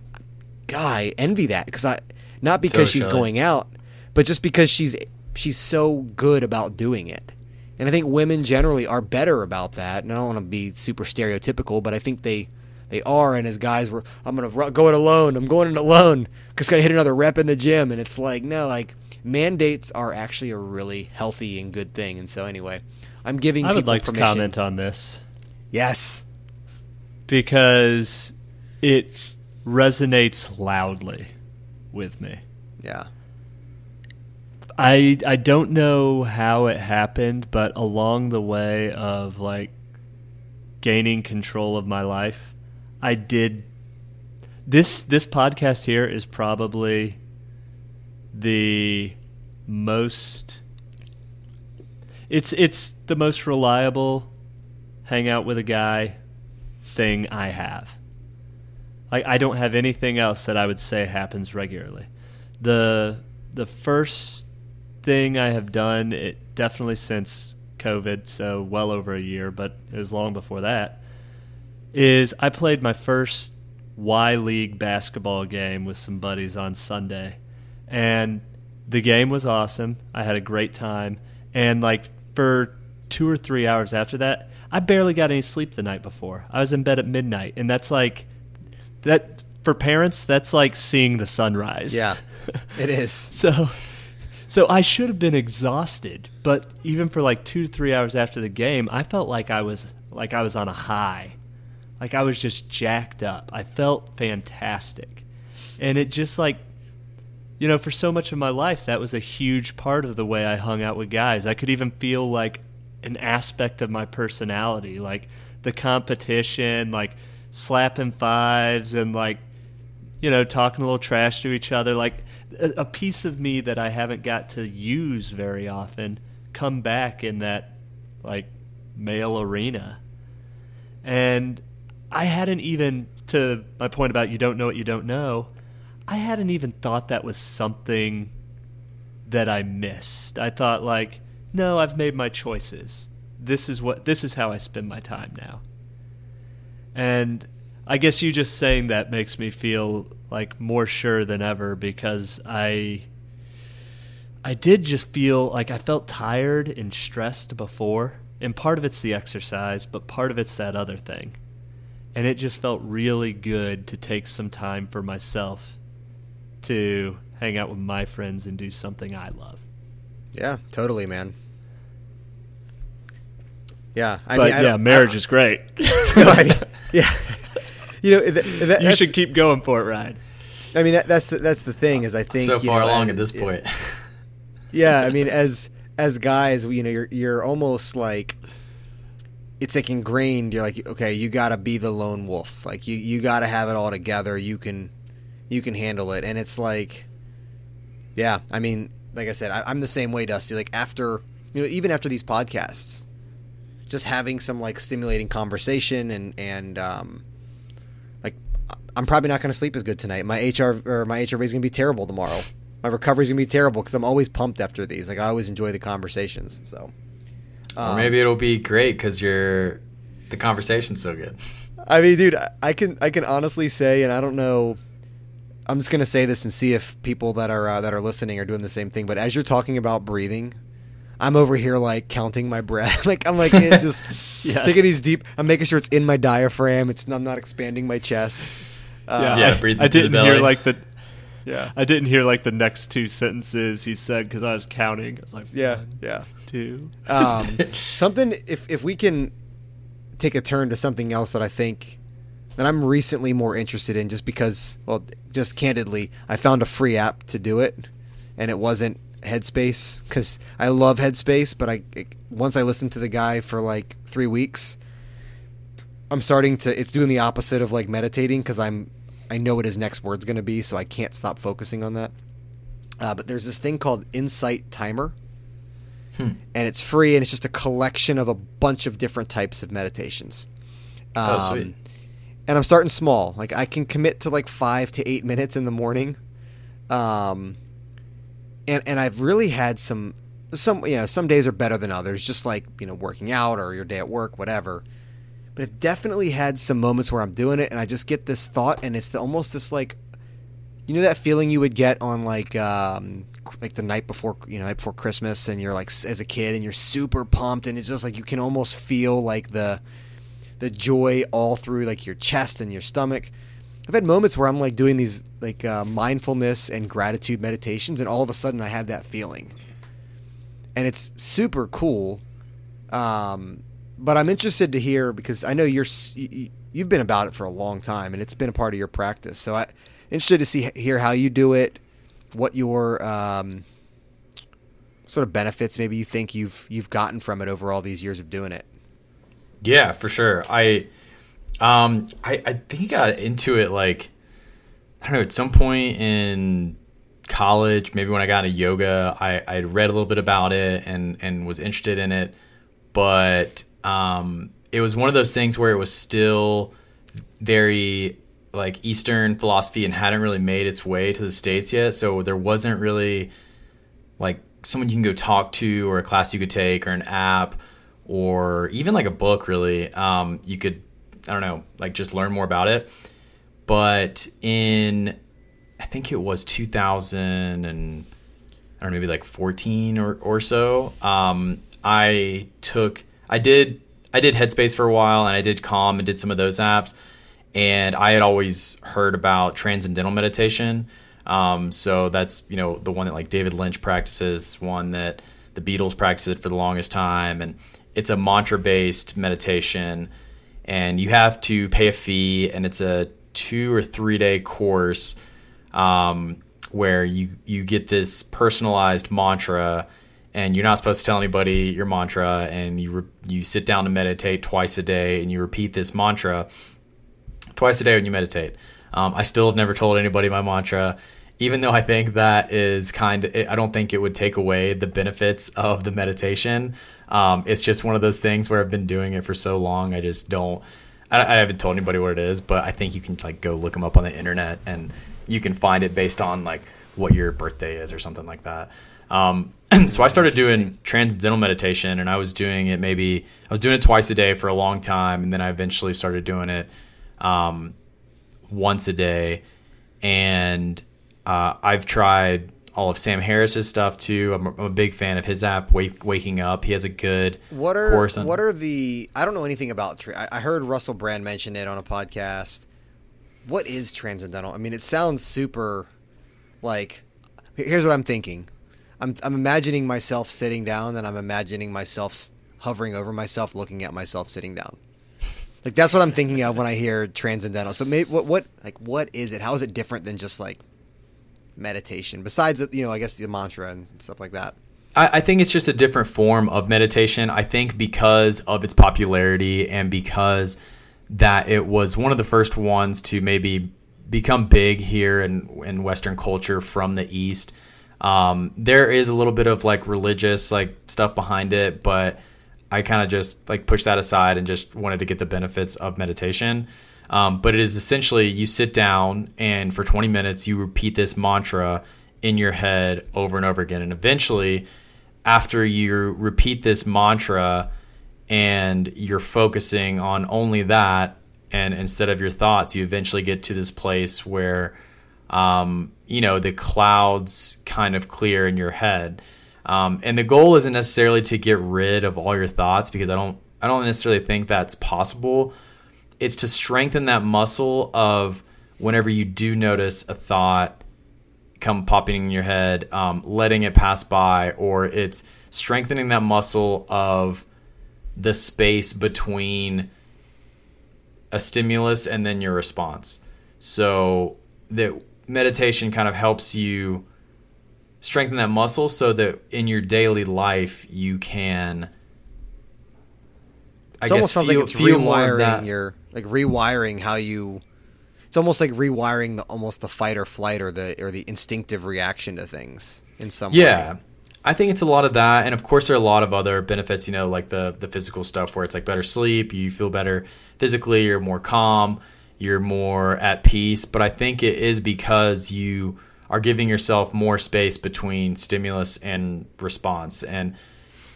guy envy that because I not because she's Socially. going out, but just because she's she's so good about doing it. And I think women generally are better about that. And I don't want to be super stereotypical, but I think they they are. And as guys, we're I'm gonna ru- go it alone. I'm going it alone because gotta hit another rep in the gym. And it's like no, like mandates are actually a really healthy and good thing. And so anyway, I'm giving. I would like permission. to comment on this Yes. because it resonates loudly with me. Yeah. I I don't know how it happened, but along the way of like gaining control of my life, I did this this podcast here is probably the most it's it's the most reliable hang out with a guy thing I have. Like I don't have anything else that I would say happens regularly. The the first thing I have done, it definitely since COVID, so well over a year, but it was long before that, is I played my first Y League basketball game with some buddies on Sunday. And the game was awesome. I had a great time. And like for two or three hours after that, I barely got any sleep the night before. I was in bed at midnight. And that's like, that for parents, that's like seeing the sunrise. Yeah. It is. So, so I should have been exhausted, but even for like two three hours after the game, I felt like I was like I was on a high, like I was just jacked up. I felt fantastic, and it just like, you know, for so much of my life, that was a huge part of the way I hung out with guys. I could even feel like an aspect of my personality, like the competition, like slapping fives and like you know, talking a little trash to each other, like a, a piece of me that I haven't got to use very often come back in that like male arena. And I hadn't even to my point about you don't know what you don't know, I hadn't even thought that was something that I missed. I thought like, no, I've made my choices. This is what this is how I spend my time now. And I guess you just saying that makes me feel like more sure than ever because I I did just feel like I felt tired and stressed before. And part of it's the exercise, but part of it's that other thing. And it just felt really good to take some time for myself to hang out with my friends and do something I love. Yeah, totally, man. Yeah, I but mean, I yeah, marriage I- is great. No, I yeah, you know, that, that, you should keep going for it, Ryan. I mean, that, that's the, that's the thing is I think so you far know, along as- at this point. yeah, I mean, as as guys, you know, you're you're almost like it's like ingrained. You're like, okay, you got to be the lone wolf. Like you you got to have it all together. You can you can handle it, and it's like, yeah, I mean, like I said, I, I'm the same way, Dusty. Like after you know, even after these podcasts, just having some like stimulating conversation and and um, like I'm probably not going to sleep as good tonight. My HR or my HRV is going to be terrible tomorrow. My recovery's going to be terrible because I'm always pumped after these. Like I always enjoy the conversations. So or um, maybe it'll be great because you're the conversation's so good. I mean, dude, I- can I can honestly say, and I don't know. I'm just gonna say this and see if people that are uh, that are listening are doing the same thing. But as you're talking about breathing, I'm over here like counting my breath. like I'm like just Yes. taking these deep. I'm making sure it's in my diaphragm. It's I'm not expanding my chest. Uh, Yeah, I, breathing I didn't hear like the yeah, I didn't hear like the next two sentences he said because I was counting. I was like, yeah, one, yeah. two. um, something if if we can take a turn to something else that I think that I'm recently more interested in, just because, well, just candidly, I found a free app to do it, and it wasn't Headspace because I love Headspace, but I once I listened to the guy for like three weeks, I'm starting to. It's doing the opposite of like meditating because I'm. I know what his next word's going to be, so I can't stop focusing on that. Uh, but there's this thing called Insight Timer, and it's free, and it's just a collection of a bunch of different types of meditations. Oh, Um, sweet. And I'm starting small. Like I can commit to like five to eight minutes in the morning. Um, and and I've really had some some you know some days are better than others. Just like you know working out or your day at work, whatever. But I've definitely had some moments where I'm doing it and I just get this thought, and it's the, almost this like, you know that feeling you would get on like um like the night before you know night before Christmas, and you're like as a kid and you're super pumped, and it's just like you can almost feel like the the joy all through like your chest and your stomach. I've had moments where I'm like doing these like uh, mindfulness and gratitude meditations, and all of a sudden I have that feeling, and it's super cool. Um, but I'm interested to hear because I know you're you've been about it for a long time, and it's been a part of your practice. So I interested to see hear how you do it, what your um, sort of benefits maybe you think you've you've gotten from it over all these years of doing it. Yeah, for sure. I um I, I think I got into it like I don't know, at some point in college, maybe when I got into yoga, I, I read a little bit about it and, and was interested in it. But um it was one of those things where it was still very like Eastern philosophy and hadn't really made its way to the States yet. So there wasn't really like someone you can go talk to or a class you could take or an app or even like a book really um, you could i don't know like just learn more about it but in i think it was 2000 and i don't know maybe like 14 or, or so um, i took i did i did headspace for a while and i did calm and did some of those apps. And i had always heard about transcendental meditation. Um, so that's you know the one that like david lynch practices one that the beatles practiced for the longest time. And it's a mantra based meditation. And you have to pay a fee and it's a two or three day course um, where you you get this personalized mantra and you're not supposed to tell anybody your mantra and you re- you sit down to meditate twice a day and you repeat this mantra twice a day when you meditate. Um, I still have never told anybody my mantra, even though I think that is kind of, I don't think it would take away the benefits of the meditation. Um, it's just one of those things where I've been doing it for so long. I just don't, I, I haven't told anybody what it is, but I think you can like go look them up on the internet and you can find it based on like what your birthday is or something like that. Um, so I started doing transcendental meditation and I was doing it maybe, I was doing it twice a day for a long time. And then I eventually started doing it um, once a day, and uh, I've tried all of Sam Harris's stuff too. I'm a, I'm a big fan of his app, Wake, Waking Up. He has a good What are course on. what are the? I don't know anything about. Tra- I, I heard Russell Brand mention it on a podcast. What is transcendental? I mean, it sounds super. Like, here's what I'm thinking. I'm I'm imagining myself sitting down, and I'm imagining myself hovering over myself, looking at myself sitting down. Like that's what I'm thinking of when I hear transcendental. So maybe what what like what is it? How is it different than just like meditation? Besides, you know, I guess the mantra and stuff like that. I, I think it's just a different form of meditation. I think because of its popularity and because that it was one of the first ones to maybe become big here in in Western culture from the East. Um, there is a little bit of like religious like stuff behind it, but I kind of just like pushed that aside and just wanted to get the benefits of meditation. Um, but it is essentially you sit down and for 20 minutes you repeat this mantra in your head over and over again, and eventually, after you repeat this mantra and you're focusing on only that, and instead of your thoughts, you eventually get to this place where um, you know the clouds kind of clear in your head. Um, and the goal isn't necessarily to get rid of all your thoughts because I don't I don't necessarily think that's possible. It's to strengthen that muscle of whenever you do notice a thought come popping in your head, um, letting it pass by, or it's strengthening that muscle of the space between a stimulus and then your response. So that meditation kind of helps you strengthen that muscle so that in your daily life you can I guess It almost sounds like it's rewiring your like rewiring how you. it's almost like rewiring the almost the fight or flight or the or the instinctive reaction to things in some Yeah. way. Yeah. I think it's a lot of that, and of course there are a lot of other benefits. You know, like the the physical stuff where it's like better sleep, you feel better physically, you're more calm, you're more at peace. But I think it is because you are giving yourself more space between stimulus and response, and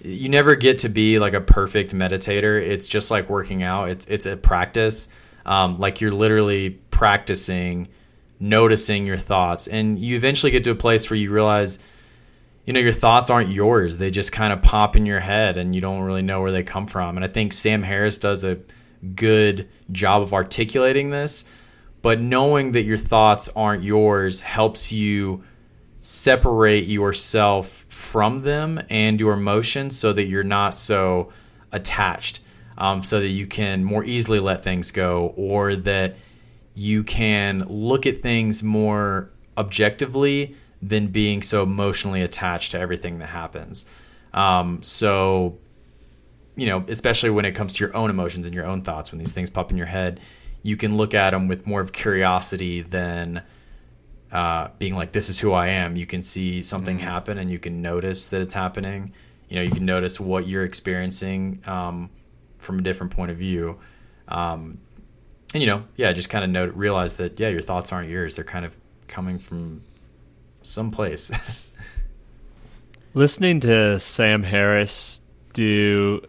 you never get to be like a perfect meditator. It's just like working out. It's it's a practice. Um, like you're literally practicing noticing your thoughts, and you eventually get to a place where you realize you know your thoughts aren't yours they just kind of pop in your head and you don't really know where they come from and i think sam harris does a good job of articulating this but knowing that your thoughts aren't yours helps you separate yourself from them and your emotions so that you're not so attached um, so that you can more easily let things go or that you can look at things more objectively than being so emotionally attached to everything that happens. Um, so, you know, especially when it comes to your own emotions and your own thoughts, when these things pop in your head, you can look at them with more of curiosity than uh, being like, this is who I am. You can see something happen and you can notice that it's happening. You know, you can notice what you're experiencing um, from a different point of view. Um, and, you know, yeah, just kind of note, realize that, yeah, your thoughts aren't yours. They're kind of coming from someplace. Listening to Sam Harris do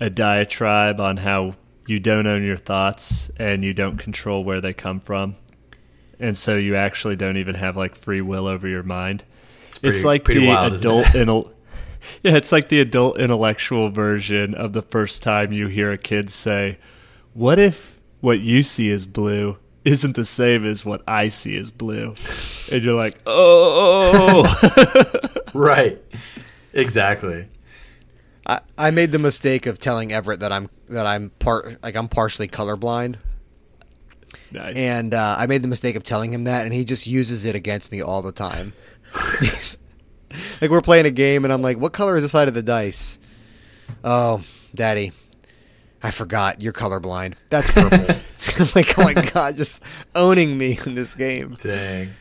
a diatribe on how you don't own your thoughts and you don't control where they come from. And so you actually don't even have like free will over your mind. It's, pretty- like pretty the wild, adult intel- Yeah, it's like the adult intellectual version of the first time you hear a kid say, "What if what you see is blue isn't the same as what I see as blue?" And you're like, "Oh." right. Exactly. I, I made the mistake of telling Everett that I'm that I'm part like I'm partially colorblind, nice. and uh, I made the mistake of telling him that, and he just uses it against me all the time. like we're playing a game, and I'm like, "What color is the side of the dice?" Oh, Daddy, I forgot. You're colorblind. That's purple. I'm like, oh my god, just owning me in this game. Dang.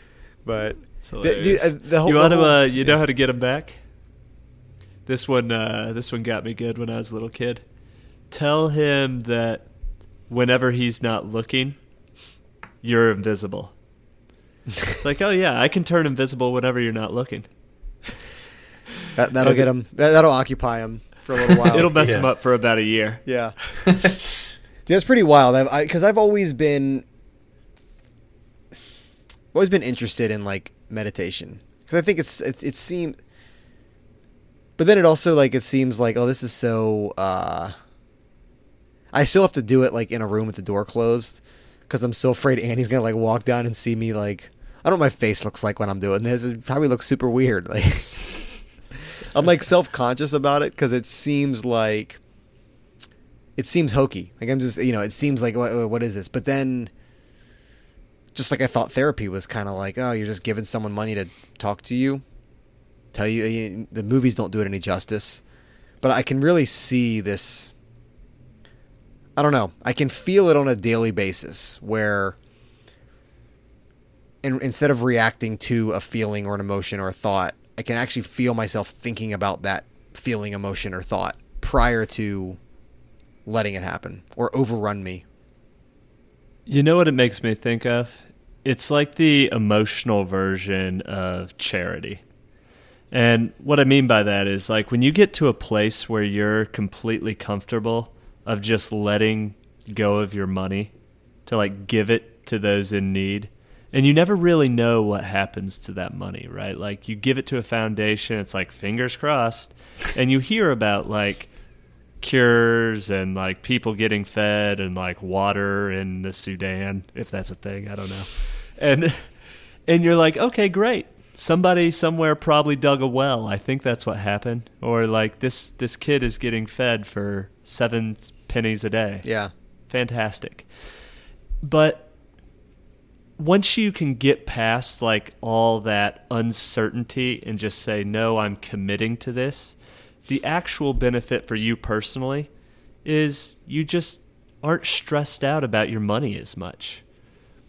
But the, dude, uh, the whole, you want to, whole- uh, you know how to get them back? This one, uh, this one got me good when I was a little kid. Tell him that whenever he's not looking, you're invisible. It's like, oh yeah, I can turn invisible whenever you're not looking. that, that'll get him. That, that'll occupy him for a little while. It'll mess him up for about a year. Yeah. yeah, it's pretty wild. I've because I've always been always been interested in like meditation because I think it's it, it seems, but then it also like it seems like oh this is so. uh I still have to do it like in a room with the door closed because I'm so afraid Annie's gonna like walk down and see me like I don't know what my face looks like when I'm doing this. It probably looks super weird. Like I'm like self conscious about it because it seems like it seems hokey. Like I'm just, you know, it seems like what, what is this? But then, just like I thought therapy was kind of like, oh, you're just giving someone money to talk to you, tell you. you- The movies don't do it any justice, but I can really see this. I don't know. I can feel it on a daily basis where, in, instead of reacting to a feeling or an emotion or a thought, I can actually feel myself thinking about that feeling, emotion, or thought prior to letting it happen or overrun me. You know what it makes me think of? It's like the emotional version of charity. And what I mean by that is like when you get to a place where you're completely comfortable of just letting go of your money to like give it to those in need. And you never really know what happens to that money, right? Like you give it to a foundation, it's like fingers crossed, and you hear about like cures and like people getting fed and like water in the Sudan, if that's a thing, I don't know. And and you're like, okay, great. Somebody somewhere probably dug a well. I think that's what happened. Or like this this kid is getting fed for seven pennies a day. Yeah. Fantastic. But once you can get past like all that uncertainty and just say no i'm committing to this the actual benefit for you personally is you just aren't stressed out about your money as much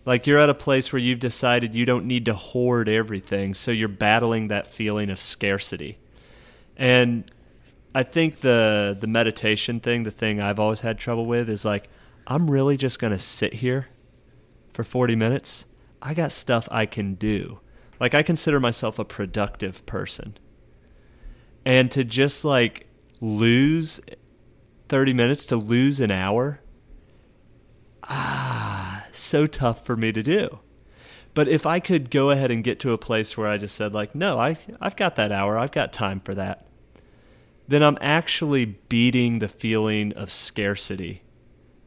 Like you're at a place where you've decided you don't need to hoard everything, so you're battling that feeling of scarcity. And I think the the meditation thing, the thing I've always had trouble with is like I'm really just going to sit here for 40 minutes. I got stuff I can do. Like I consider myself a productive person. And to just like lose 30 minutes to lose an hour ah so tough for me to do. But if I could go ahead and get to a place where I just said like no, I I've got that hour. I've got time for that. Then I'm actually beating the feeling of scarcity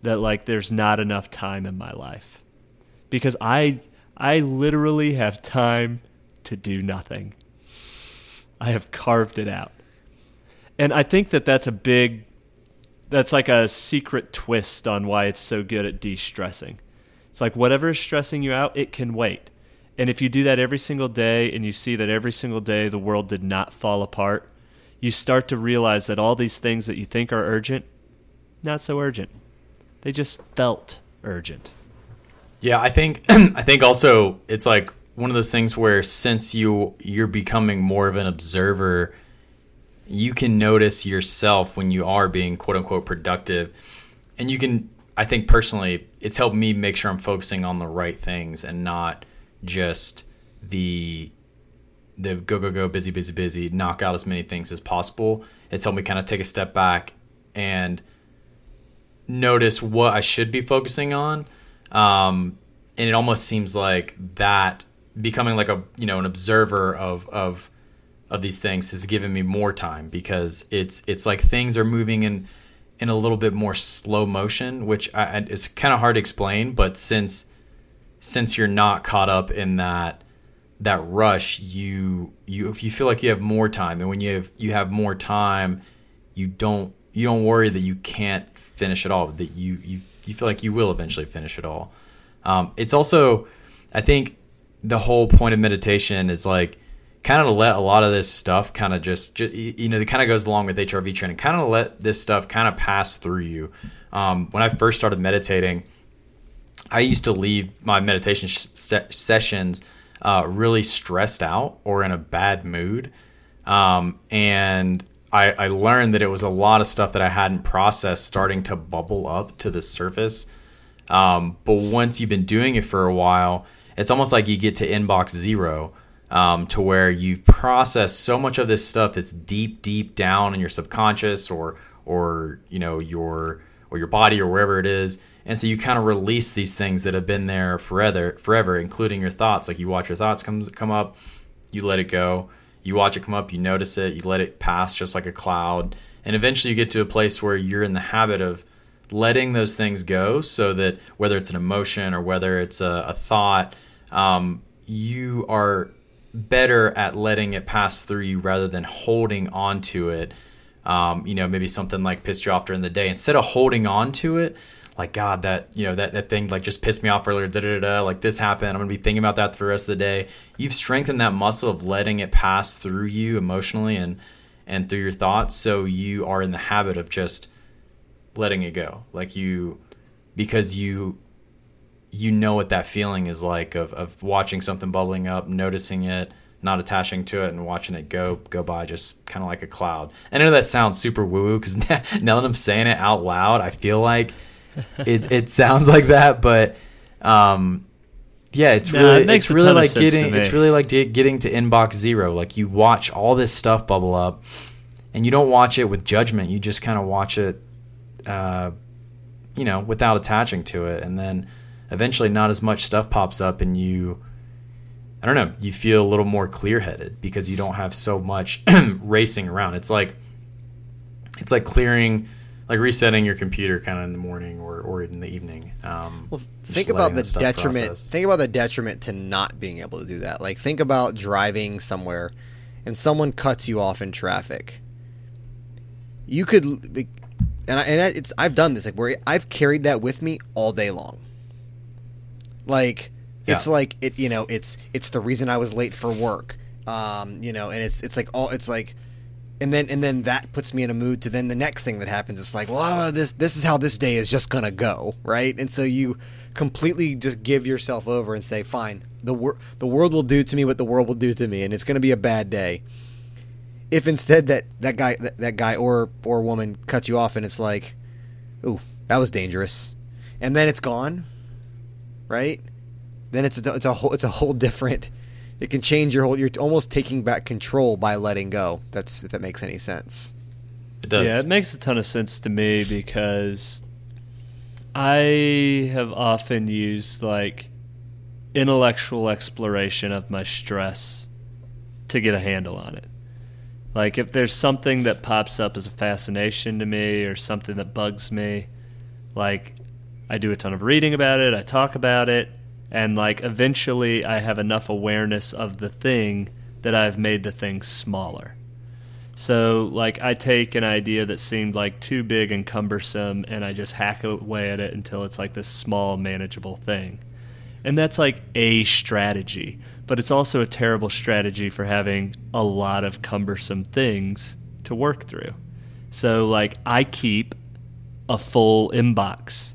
that like there's not enough time in my life. Because I I literally have time to do nothing. I have carved it out. And I think that that's a big that's like a secret twist on why it's so good at de-stressing. It's like whatever is stressing you out, it can wait. And if you do that every single day and you see that every single day the world did not fall apart, you start to realize that all these things that you think are urgent, not so urgent. They just felt urgent. Yeah, I think I think also it's like one of those things where since you you're becoming more of an observer, you can notice yourself when you are being quote unquote productive. And you can I think personally it's helped me make sure I'm focusing on the right things and not just the the go go go busy busy busy knock out as many things as possible. It's helped me kind of take a step back and notice what I should be focusing on. Um, and it almost seems like that becoming like a you know an observer of of of these things has given me more time because it's it's like things are moving in in a little bit more slow motion, which I, it's kind of hard to explain. But since since you're not caught up in that that rush, you you if you feel like you have more time, and when you have you have more time, you don't you don't worry that you can't finish it all. That you you you feel like you will eventually finish it all. Um, it's also, I think, the whole point of meditation is like kind of let a lot of this stuff kind of just, just you know, it kind of goes along with HRV training. Kind of let this stuff kind of pass through you. Um, when I first started meditating, I used to leave my meditation sessions uh, really stressed out or in a bad mood. Um, and I, I learned that it was a lot of stuff that I hadn't processed starting to bubble up to the surface. Um, but once you've been doing it for a while, it's almost like you get to inbox zero um, to where you've processed so much of this stuff that's deep, deep down in your subconscious or or you know your or your body or wherever it is. And so you kind of release these things that have been there forever, forever, including your thoughts. Like you watch your thoughts come come up, you let it go you watch it come up, you notice it, you let it pass just like a cloud, and eventually you get to a place where you're in the habit of letting those things go so that whether it's an emotion or whether it's a, a thought, um, you are better at letting it pass through you rather than holding on to it. Um, you know, maybe something like pissed you off during the day. Instead of holding on to it, like God, that you know that that thing like just pissed me off earlier. Da da da. Like this happened. I'm gonna be thinking about that for the rest of the day. You've strengthened that muscle of letting it pass through you emotionally and and through your thoughts, so you are in the habit of just letting it go. Like you, because you you know what that feeling is like of of watching something bubbling up, noticing it, not attaching to it, and watching it go go by just kind of like a cloud. I know that sounds super woo woo because now that I'm saying it out loud, I feel like it it sounds like that, but um, yeah, it's really it it's really like getting it's really like getting to inbox zero. Like you watch all this stuff bubble up, and you don't watch it with judgment. You just kind of watch it, uh, you know, without attaching to it, and then eventually, not as much stuff pops up, and you. I don't know. You feel a little more clear-headed because you don't have so much racing around. It's like it's like clearing like resetting your computer kind of in the morning or, or in the evening. Um, well, think about the detriment. Process. Think about the detriment to not being able to do that. Like think about driving somewhere, and someone cuts you off in traffic. You could, and I, and it's I've done this like where I've carried that with me all day long. Like it's yeah. like it you know it's it's the reason I was late for work. Um, you know, and it's it's like all it's like and then and then that puts me in a mood to then the next thing that happens it's like well oh, this this is how this day is just gonna go right and so you completely just give yourself over and say, "Fine, the wor- the world will do to me what the world will do to me, and it's going to be a bad day." If instead that that guy that, that guy or or woman cuts you off and it's like, "Ooh, that was dangerous," and then it's gone, right? Then it's a, it's a whole it's a whole different. It can change your whole. You're almost taking back control by letting go. That's if that makes any sense. It does. Yeah, it makes a ton of sense to me because I have often used like intellectual exploration of my stress to get a handle on it. Like if there's something that pops up as a fascination to me or something that bugs me, like I do a ton of reading about it, I talk about it, and like eventually I have enough awareness of the thing that I've made the thing smaller. So, like, I take an idea that seemed like too big and cumbersome, and I just hack away at it until it's like this small, manageable thing. And that's like a strategy, but it's also a terrible strategy for having a lot of cumbersome things to work through. So, like, I keep a full inbox,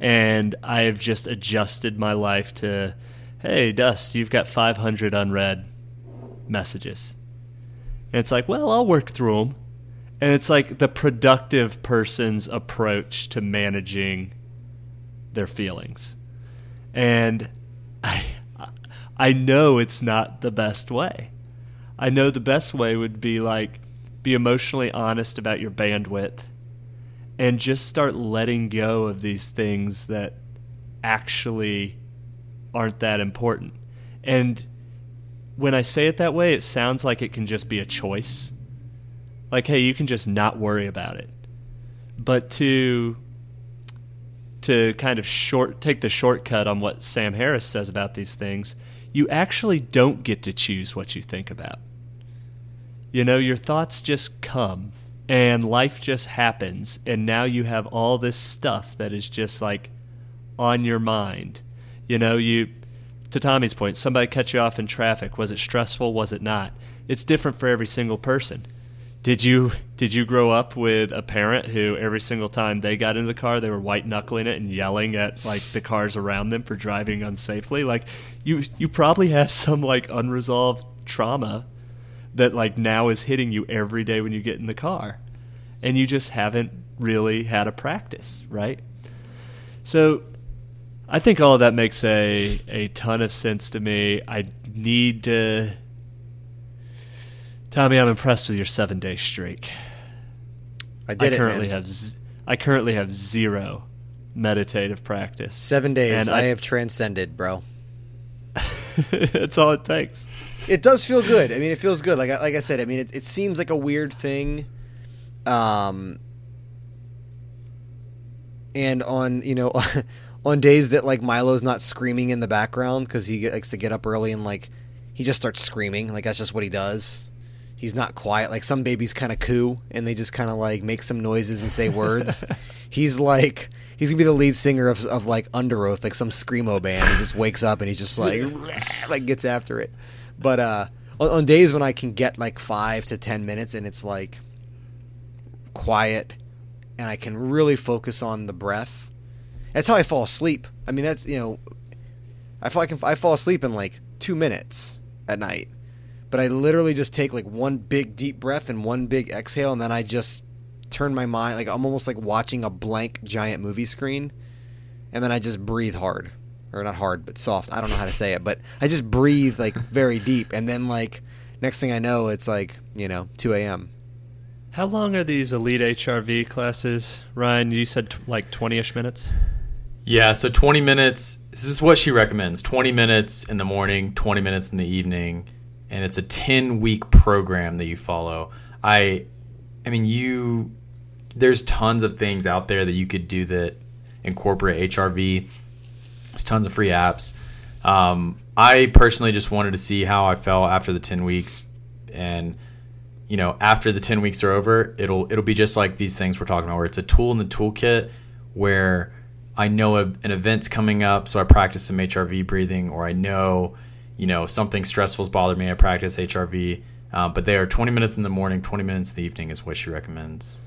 and I have just adjusted my life to, hey, Dust, you've got 500 unread messages. And it's like, well, I'll work through them. And it's like the productive person's approach to managing their feelings. And I, I know it's not the best way. I know the best way would be like be emotionally honest about your bandwidth and just start letting go of these things that actually aren't that important. And when I say it that way, it sounds like it can just be a choice. Like, hey, you can just not worry about it. But to to kind of short take the shortcut on what Sam Harris says about these things, you actually don't get to choose what you think about. You know, your thoughts just come and life just happens and now you have all this stuff that is just like on your mind. You know, you to Tommy's point, somebody cut you off in traffic. Was it stressful? Was it not? It's different for every single person. Did you did you grow up with a parent who every single time they got into the car they were white knuckling it and yelling at like the cars around them for driving unsafely? Like you you probably have some like unresolved trauma that like now is hitting you every day when you get in the car. And you just haven't really had a practice, right? So I think all of that makes a a ton of sense to me. I need to Tommy, I'm impressed with your 7-day streak. I did I it, currently man. have z- I currently have zero meditative practice. Seven days. And I, I- have transcended, bro. That's all it takes. It does feel good. I mean, it feels good. Like I, like I said, I mean, it, it seems like a weird thing. Um, and on you know, on days that like Milo's not screaming in the background because he likes to get up early and like he just starts screaming. Like that's just what he does. He's not quiet. Like some babies kind of coo and they just kind of like make some noises and say words. he's like he's gonna be the lead singer of, of like Underoath, like some screamo band. He just wakes up and he's just like like gets after it. But uh, on, on days when I can get like five to ten minutes and it's like quiet and I can really focus on the breath. That's how I fall asleep. I mean, that's you know, I feel I can I fall asleep in like two minutes at night, but I literally just take like one big deep breath and one big exhale, and then I just turn my mind like I'm almost like watching a blank giant movie screen, and then I just breathe hard, or not hard but soft. I don't know how to say it, but I just breathe like very deep, and then like next thing I know, it's like you know 2 a.m. How long are these elite HRV classes, Ryan? You said t- like 20ish minutes. Yeah, so 20 minutes. This is what she recommends 20 minutes in the morning, 20 minutes in the evening. And it's a 10 week program that you follow. I, I mean, you, there's tons of things out there that you could do that incorporate HRV. There's tons of free apps. Um, I personally just wanted to see how I felt after the 10 weeks. And, you know, after the 10 weeks are over, it'll, it'll be just like these things we're talking about, where it's a tool in the toolkit where I know a, an event's coming up, so I practice some HRV breathing, or I know, you know, something stressful's bothered me, I practice HRV. Uh, but they are 20 minutes in the morning, 20 minutes in the evening is what she recommends.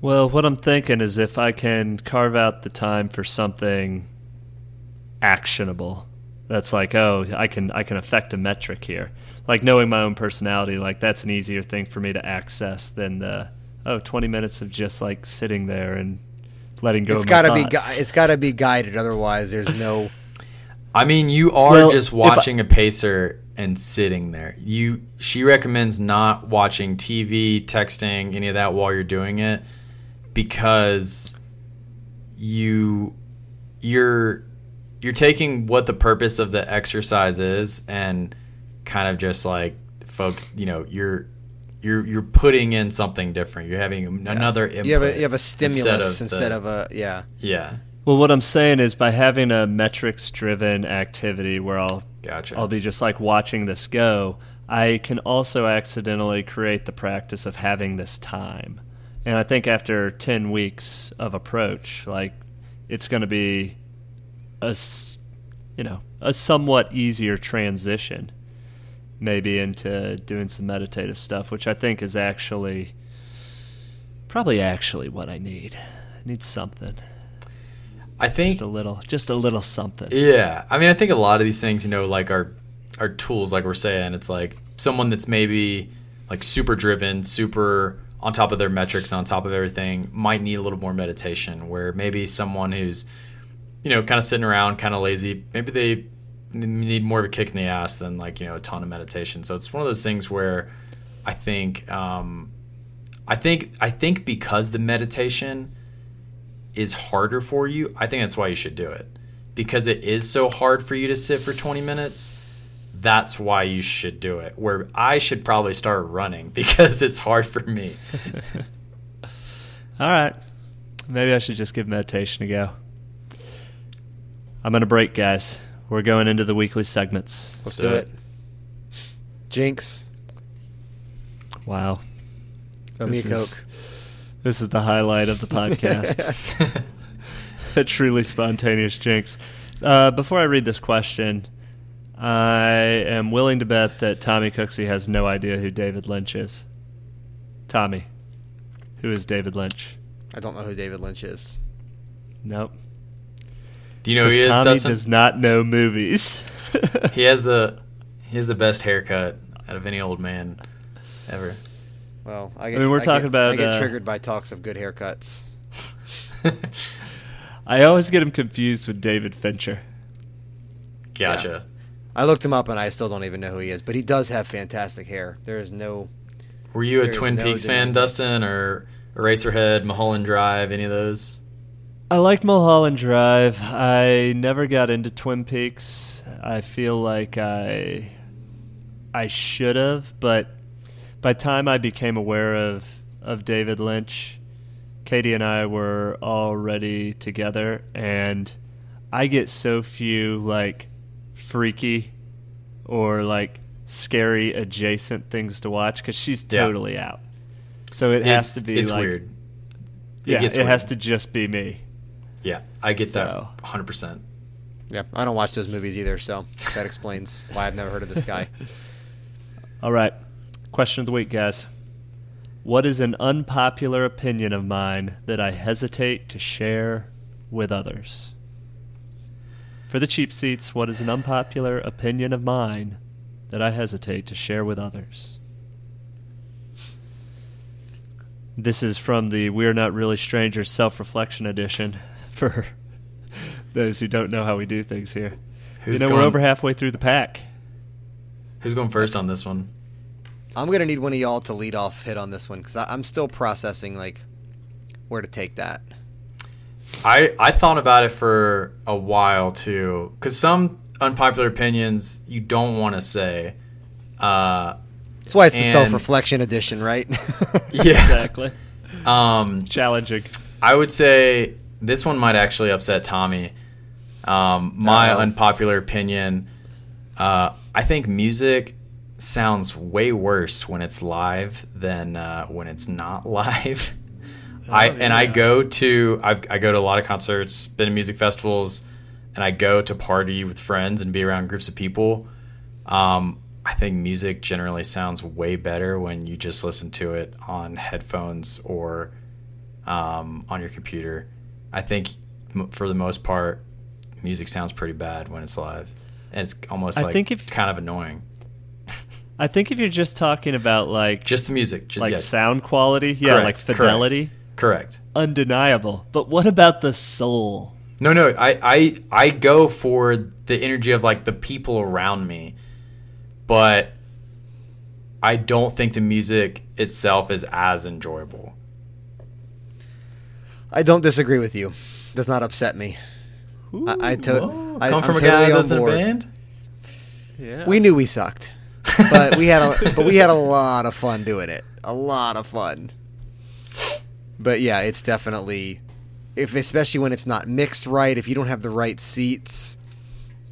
Well, what I'm thinking is if I can carve out the time for something actionable. That's like, oh, I can I can affect a metric here. Like knowing my own personality, like that's an easier thing for me to access than the oh 20 minutes of just like sitting there and letting go. It's of got to be. thoughts. Gui- it's got to be guided. Otherwise, there's no. I mean, you are Well, just watching a pacer and sitting there. You she recommends not watching TV, texting, any of that while you're doing it because you you're you're taking what the purpose of the exercise is and kind of just like folks, you know, you're you're you're putting in something different. You're having another input. You have a you have a stimulus the- instead of a yeah. yeah. Well, what I'm saying is by having a metrics driven activity where I'll Gotcha. I'll be just like watching this go, I can also accidentally create the practice of having this time. And I think after 10 weeks of approach, like it's going to be a you know, a somewhat easier transition maybe into doing some meditative stuff, which I think is actually probably actually what I need. I need something. I think Just a little, just a little something. Yeah, I mean, I think a lot of these things, you know, like our are tools, like we're saying. It's like someone that's maybe like super driven, super on top of their metrics, on top of everything, might need a little more meditation. Where maybe someone who's, you know, kind of sitting around, kind of lazy, maybe they need more of a kick in the ass than like you know a ton of meditation. So it's one of those things where I think, um, I think, I think because the meditation is harder for you, I think that's why you should do it. Because it is so hard for you to sit for 20 minutes, that's why you should do it. Where I should probably start running because it's hard for me. All right. Maybe I should just give meditation a go. I'm going to break, guys. We're going into the weekly segments. Let's do do it. it. Jinx, Wow. throw me a This is- coke. This is the highlight of the podcast. a truly spontaneous jinx. Uh, before I read this question, I am willing to bet that Tommy Cooksey has no idea who David Lynch is. Tommy, who is David Lynch? I don't know who David Lynch is. Nope. Do you know who he 'Cause is, Tommy Dustin? does not know movies. He has the he has the best haircut out of any old man ever. Well, I get. mean, we're get- talking about, I get uh, triggered by talks of good haircuts. I always get him confused with David Fincher. Gotcha. I looked him up and I still don't even know who he is, but he does have fantastic hair. There is no. Were you a Twin no Peaks fan. Dustin, or Eraserhead, Mulholland Drive, any of those? I liked Mulholland Drive. I never got into Twin Peaks. I feel like I I should have, but by the time I became aware of of David Lynch, Katie and I were already together and I get so few like freaky or like scary adjacent things to watch cuz she's Yeah. totally out. So it has to be It's like weird. yeah, gets it has to just be me. Yeah, I get So- that 100%. Yeah, I don't watch those movies either, so that explains why I've never heard of this guy. All right. Question of the week, guys. What is an unpopular opinion of mine that I hesitate to share with others? For the cheap seats, what is an unpopular opinion of mine that I hesitate to share with others? This is from the We're Not Really Strangers self reflection edition for those who don't know how we do things here. Who's you know, going, we're over halfway through the pack. Who's going first on this one? I'm gonna need one of y'all to lead off hit on this one because I'm still processing like where to take that. I I thought about it for a while too, because some unpopular opinions you don't want to say. Uh, That's why it's the self-reflection edition, right? yeah. Exactly. Um, Challenging. I would say this one might actually upset Tommy. Um, my Uh-oh. unpopular opinion. Uh, I think music sounds way worse when it's live than uh, when it's not live. I and I go to I've, I go to a lot of concerts, been to music festivals, and I go to party with friends and be around groups of people. Um, I think music generally sounds way better when you just listen to it on headphones or um, on your computer. I think m- for the most part, music sounds pretty bad when it's live, and it's almost I like think if- kind of annoying. I think if you're just talking about like Just the music, just, like yeah, sound quality, yeah, Correct, like correct. fidelity, correct. undeniable. But what about the soul? No, no, I, I, I go for the energy of like the people around me, but I don't think the music itself is as enjoyable. I don't disagree with you. Does not upset me. I, I, to, I come I'm from a totally guy on that's in a board. band. Yeah. We knew we sucked, but we had a but we had a lot of fun doing it. A lot of fun. But yeah, it's definitely if especially when it's not mixed right, if you don't have the right seats.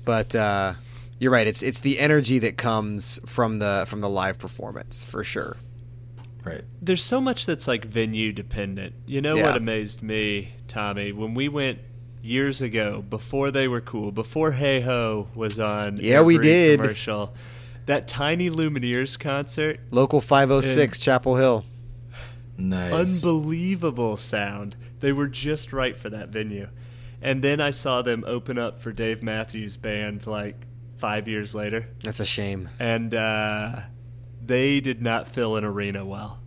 But uh, you're right. It's it's the energy that comes from the from the live performance for sure. Right. There's so much that's like venue dependent. You know Yeah. what amazed me, Tommy, when we went years ago before they were cool, before Hey Ho was on Yeah, we did. commercial. That Tiny Lumineers concert, Local 506 Chapel Hill. Nice. unbelievable sound. They were just right for that venue. And then I saw them open up for Dave Matthews Band like five years later, That's a shame. and uh, they did not fill an arena well.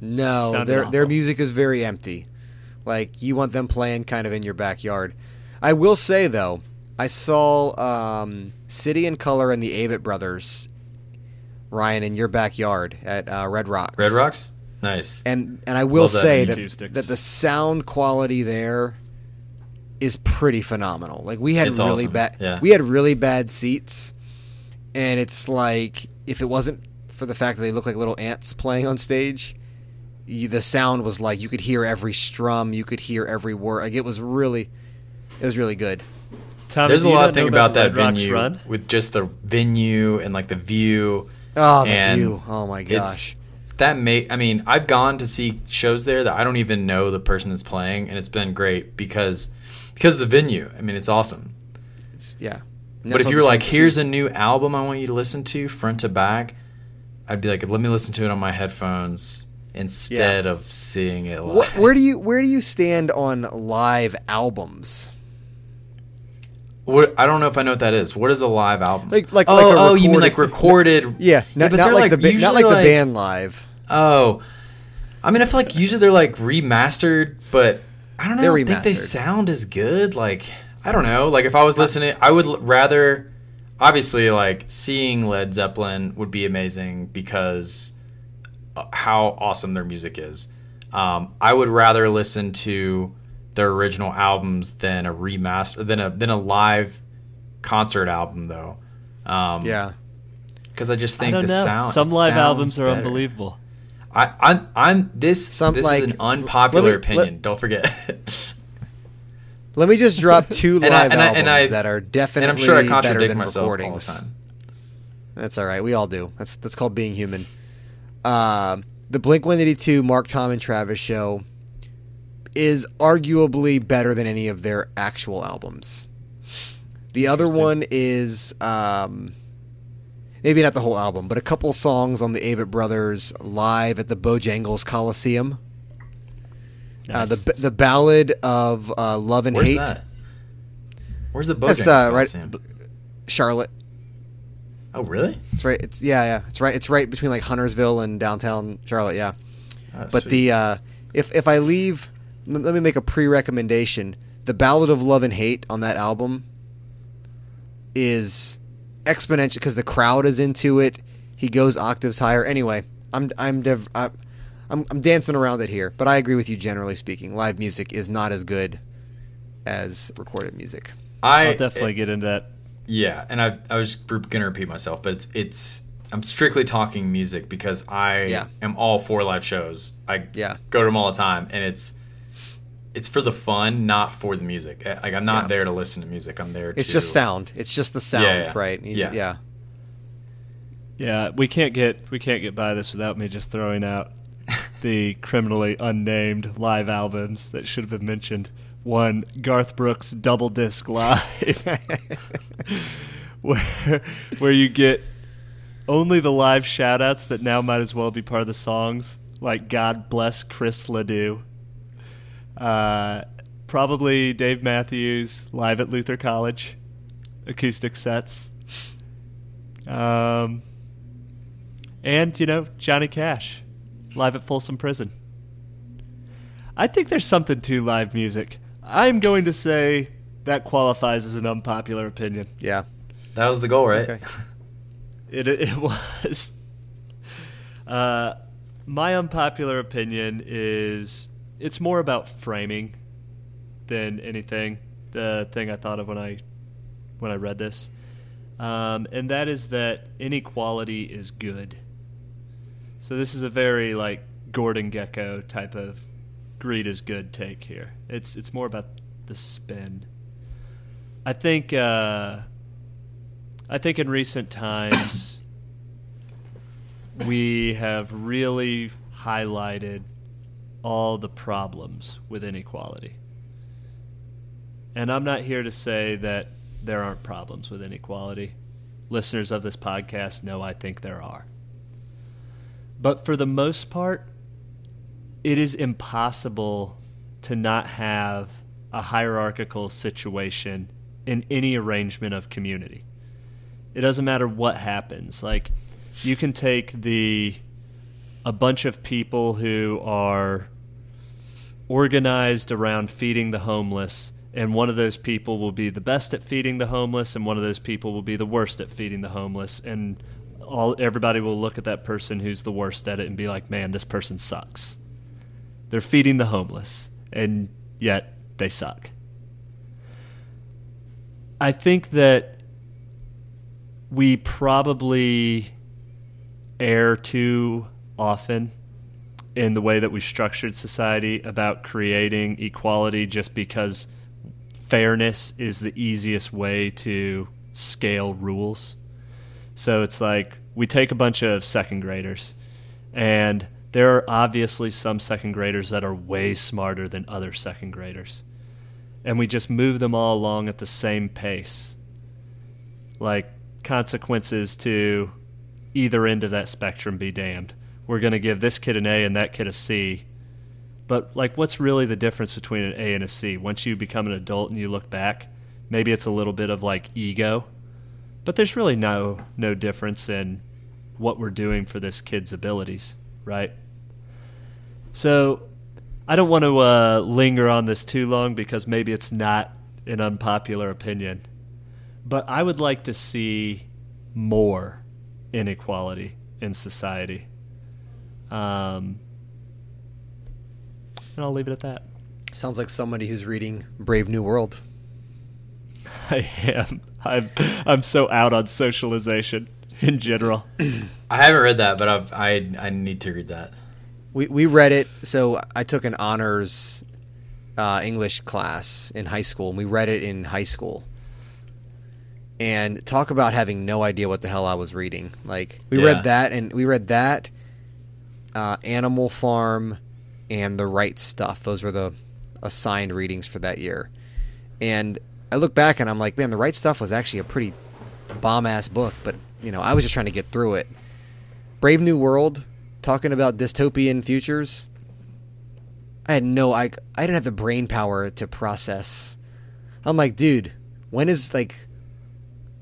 No, Sounded their their music is very empty. Like you want them playing kind of in your backyard. I will say though, I saw um, City and Color and the Avett Brothers, Ryan, in your backyard at uh, Red Rocks. Red Rocks. Nice. And and I will Love say venue. that that the sound quality there is pretty phenomenal. Like we had It's really awesome. bad Yeah. we had really bad seats, and it's like if it wasn't for the fact that they look like little ants playing on stage, you, the sound was like you could hear every strum, you could hear every word. Like it was really, it was really good. Tommy, There's a lot not of thing know about that Red venue Run? with just the venue and like the view. Oh, the view! Oh my gosh! that may. I mean, I've gone to see shows there that I don't even know the person that's playing, and it's been great because because of the venue. I mean, it's awesome. It's, yeah. But if you were like, here's a new album I want you to listen to front to back, I'd be like, let me listen to it on my headphones instead of seeing it live. What, where do you where do you stand on live albums? What- I don't know if I know what that is. What is a live album? Like- like- oh, like a oh, you mean recorded- like recorded? Yeah, not, but not they're like, the not usually like the band live. Oh, I mean, I feel like usually they're like remastered, but I don't know. I think they sound as good. Like I don't know. Like if I was listening, I would rather. Obviously, like seeing Led Zeppelin would be amazing because uh, how awesome their music is. Um, I would rather listen to their original albums than a remaster than a than a live concert album, though. Um, Yeah, because I just think don't the know. sound. Some live albums are better. unbelievable. I, I'm, I'm this. Some, this like, is an unpopular me- opinion. let- don't forget. let me just drop two I- live and I- albums and I- that are definitely and I'm sure I better than myself all recordings. time. That's all right. We all do. That's that's called being human. Um, the Blink One Eighty Two Mark Tom and Travis show is arguably better than any of their actual albums. The other one is um, maybe not the whole album, but a couple songs on the Avett Brothers live at the Bojangles Coliseum. Uh, the the ballad of uh, love and Where's hate, that? Where's the book? That's, uh, right- Coliseum? Charlotte. Oh, really? It's right. It's yeah, yeah. It's right. It's right between like Huntersville and downtown Charlotte. Yeah. Oh, But sweet. the uh, if if I leave, m- let me make a pre-recommendation. The Ballad of Love and Hate on that album is exponential because the crowd is into it. He goes octaves higher. Anyway, I'm I'm dev- I, I'm I'm dancing around it here, but I agree with you. Generally speaking, live music is not as good as recorded music. I I'll definitely get into that. yeah, and I I was gonna repeat myself, but it's it's I'm strictly talking music because I Yeah. am all for live shows. I Yeah. go to them all the time, and it's it's for the fun, not for the music. Eh, Like I'm not Yeah. there to listen to music. I'm there. It's to, just sound. It's just the sound, Yeah, yeah. right? You- Yeah. yeah. Yeah, we can't get we can't get by this without me just throwing out the criminally unnamed live albums that should have been mentioned. One, Garth Brooks double disc live, where where you get only the live shoutouts that now might as well be part of the songs, like "God bless Chris LeDoux." Uh, probably Dave Matthews live at Luther College, acoustic sets. Um, and you know Johnny Cash, live at Folsom Prison. I think there's something to live music. I'm going to say that qualifies as an unpopular opinion. Yeah. That was the goal, right? Okay. It it was. Uh, my unpopular opinion is it's more about framing than anything. The thing I thought of when I when I read this, um, and that is that inequality is good. So this is a very like Gordon Gekko type of greed is good take here. It's it's more about the spin. I think uh, I think in recent times we have really highlighted all the problems with inequality. And I'm not here to say that there aren't problems with inequality. Listeners of this podcast know I think there are. But for the most part, it is impossible to not have a hierarchical situation in any arrangement of community. It doesn't matter what happens. Like, you can take the a bunch of people who are organized around feeding the homeless and one of those people will be the best at feeding the homeless and one of those people will be the worst at feeding the homeless and all everybody will look at that person who's the worst at it and be like man this person sucks they're feeding the homeless and yet they suck i think that we probably err too often in the way that we've structured society about creating equality just because fairness is the easiest way to scale rules. So it's like we take a bunch of second graders, and there are obviously some second graders that are way smarter than other second graders. And we just move them all along at the same pace. Like consequences to either end of that spectrum be damned. We're going to give this kid an A and that kid a C. But like what's really the difference between an A and a C? Once you become an adult and you look back, maybe it's a little bit of like ego. But there's really no no difference in what we're doing for this kid's abilities, right? So I don't want to uh, linger on this too long because maybe it's not an unpopular opinion. But I would like to see more inequality in society. Um, and I'll leave it at that. Sounds like somebody who's reading Brave New World. I am. I'm. I'm so out on socialization in general. I haven't read that, but I've, I I need to read that. We we read it. So I took an honors uh, English class in high school, and we read it in high school. And talk about having no idea what the hell I was reading. Like we Yeah. read that, and we read that, uh, Animal Farm, and The Right Stuff. Those were the assigned readings for that year. And I look back and I'm like, man, The Right Stuff was actually a pretty bomb ass book, but you know, I was just trying to get through it. Brave New World, talking about dystopian futures. I had no, I, I didn't have the brain power to process. I'm like, dude, when is like,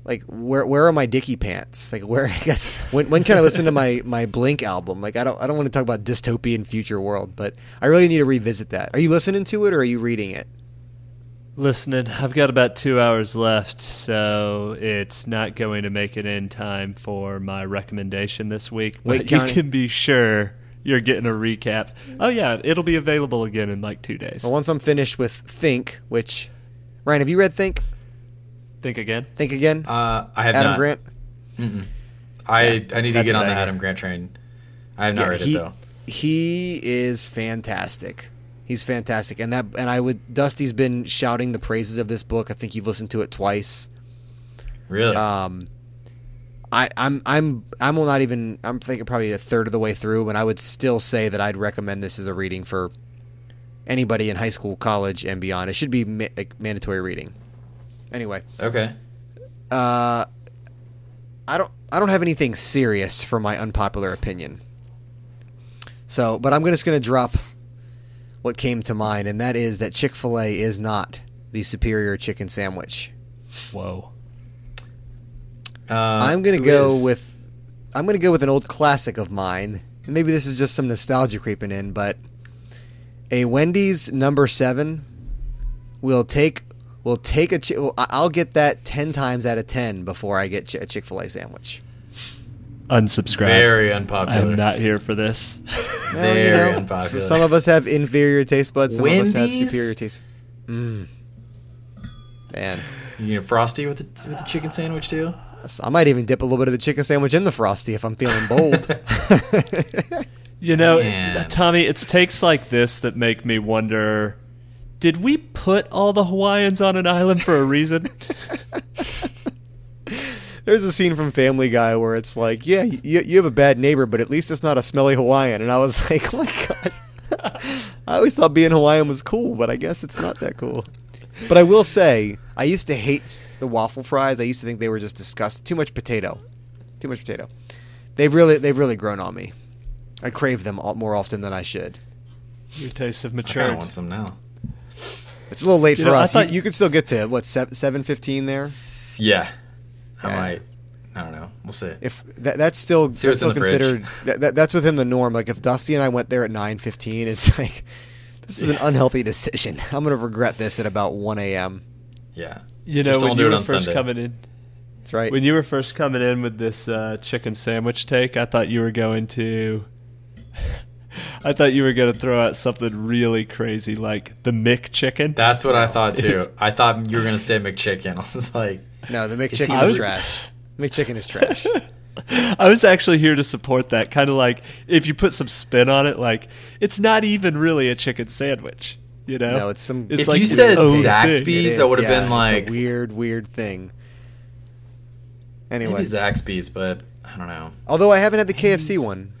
like where where are my Dicky pants? Like where I guess when when can I listen to my my Blink album? Like I don't I don't want to talk about dystopian future world, but I really need to revisit that. Are you listening to it or are you reading it? Listening, I've got about two hours left, so it's not going to make it in time for my recommendation this week. Wait, But you can be sure you're getting a recap. Oh yeah, it'll be available again in like two days. Well, once I'm finished with Think, which Ryan, have you read Think? Think again. Think again. Uh, I have Adam not. Grant. Mm-mm. I I need to get on the. Adam Grant train. I have not Yeah, read he, it though. He is fantastic. He's fantastic, and that and I would. Dusty's been shouting the praises of this book. I think you've listened to it twice. Really? Um, I I'm I'm I'm not even. I'm thinking probably a third of the way through, and I would still say that I'd recommend this as a reading for anybody in high school, college, and beyond. It should be ma- like mandatory reading. Anyway, okay. uh, I don't I don't have anything serious for my unpopular opinion. So, but I'm just gonna drop what came to mind, and that is that Chick Fil A is not the superior chicken sandwich. Whoa. Uh, I'm gonna go is? with I'm gonna go with an old classic of mine. And maybe this is just some nostalgia creeping in, but a Wendy's number seven will take will take a chi- will, I- I'll get that ten times out of ten before I get a Chick Fil A sandwich. Unsubscribe. very unpopular. I'm not here for this. Well, Very you know, unpopular. Some of us have inferior taste buds. Some of us have superior taste. Mm. Man, You know, frosty with the with the chicken sandwich too. I might even dip a little bit of the chicken sandwich in the frosty if I'm feeling bold. You know, Man. Tommy, it's takes like this that make me wonder did we put all the Hawaiians on an island for a reason? There's a scene from Family Guy where it's like, yeah, you, you have a bad neighbor, but at least it's not a smelly Hawaiian. And I was like, oh my god. I always thought being Hawaiian was cool, but I guess it's not that cool. But I will say, I used to hate the waffle fries. I used to think they were just disgusting. Too much potato. Too much potato. They've really, they've really grown on me. I crave them all, more often than I should. Your tastes have I matured. of want some now. It's a little late You for know, us. You, thought- you could still get to what seven fifteen there. Yeah, I Yeah. might. I don't know. We'll see. If that, that's still, See that's still considered that, that, that's within the norm. Like if Dusty and I went there at nine fifteen, it's like this is an unhealthy decision. I'm gonna regret this at about one a.m. yeah. You know, Just when you were first Sunday. coming in, That's right. when you were first coming in with this uh, chicken sandwich take, I thought you were going to. I thought you were going to throw out something really crazy like the McChicken. That's what I thought too. I thought you were gonna say McChicken. I was like, no, the Is he McChicken is was- trash. McChicken is trash. I was actually here to support that. Kind of like if you put some spin on it, like it's not even really a chicken sandwich. You know? No, it's some- It's If like you said own. Zaxby's, It I would've yeah, been like- it's a weird, weird thing. Anyway, maybe Zaxby's, but I don't know. although I haven't had the KFC one.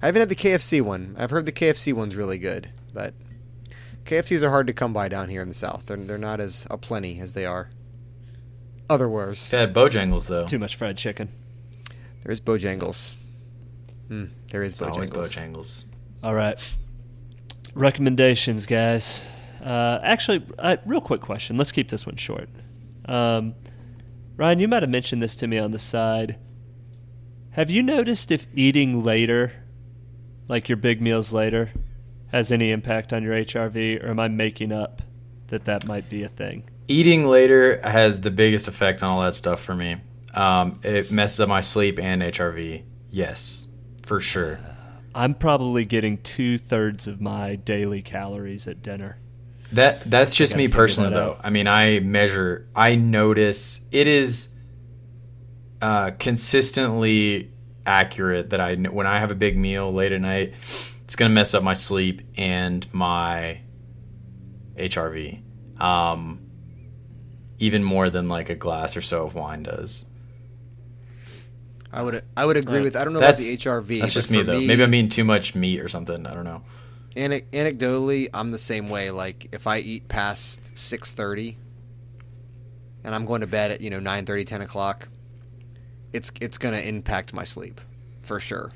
I haven't had the KFC one. I've heard the KFC one's really good, but KFCs are hard to come by down here in the South. They're they're not as aplenty as they are. Otherwise, I've had Bojangles though. Too much fried chicken. There is Bojangles. Hmm, there is It's always Bojangles. Bojangles. All right. Recommendations, guys. Uh, actually, uh, real quick question. Let's keep this one short. Um, Ryan, you might have mentioned this to me on the side. Have you noticed if eating later, like your big meals later, has any impact on your HRV, or am I making up that that might be a thing? Eating later has the biggest effect on all that stuff for me. Um, it messes up my sleep and HRV. Yes, for sure. I'm probably getting two thirds of my daily calories at dinner. That that's just me personally though. out. I mean, I measure, I notice it is uh, consistently accurate that I when I have a big meal late at night, it's gonna mess up my sleep and my HRV, um, even more than like a glass or so of wine does. I would I would agree Right. with. I don't know That's about the HRV. That's just me for though. Maybe I'm eating too much meat or something. I don't know. Ane- anecdotally, I'm the same way. Like if I eat past six thirty, and I'm going to bed at you know 9:30, 10 o'clock, it's it's going to impact my sleep for sure.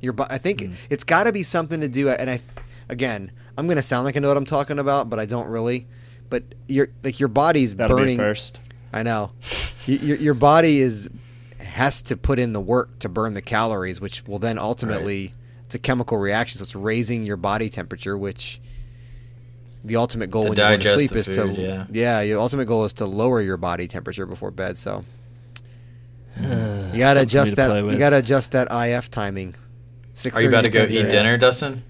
Your, I think hmm. it's got to be something to do. And I, again, I'm going to sound like I know what I'm talking about, but I don't really. But your like your body's That'll burning. be first. I know. Your, your body is has to put in the work to burn the calories, which will then ultimately it's a chemical reaction, so it's raising your body temperature, which the ultimate goal To when you go to sleep the is food, to yeah. your ultimate goal is to lower your body temperature before bed. So you gotta Something for me adjust to that. play You gotta adjust that IF timing. Are you about to go eat dinner, Dustin?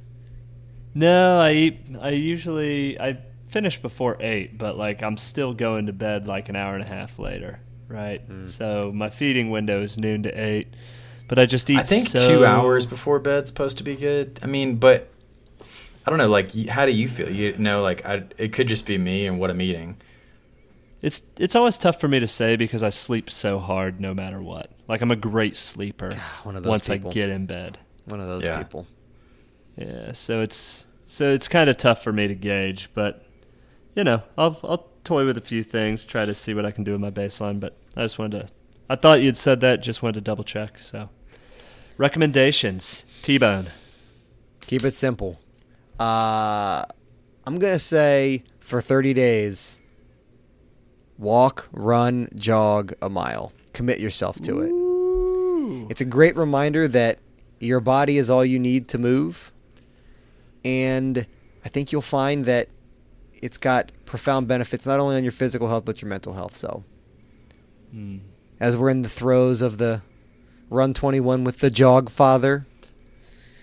No, I eat. I usually I finish before eight, but like I'm still going to bed like an hour and a half later, right? Hmm. So my feeding window is noon to eight, but I just eat. I think so- two hours before bed's supposed to be good. I mean, but I don't know. Like, how do you feel? You know, like I, it could just be me and what I'm eating. It's it's always tough for me to say because I sleep so hard no matter what. Like I'm a great sleeper one of those once people. I get in bed. One of those Yeah. people. Yeah, so it's so it's kind of tough for me to gauge, but you know, I'll I'll toy with a few things, try to see what I can do with my baseline. But I just wanted to. I thought you'd said that. Just wanted to double check. So, recommendations: T-bone. Keep it simple. Uh, I'm gonna say for 30 days, walk, run, jog a mile. Commit yourself to it. It's a great reminder that your body is all you need to move, and I think you'll find that it's got profound benefits not only on your physical health but your mental health. So, as we're in the throes of the Run 21 with the Jog Father.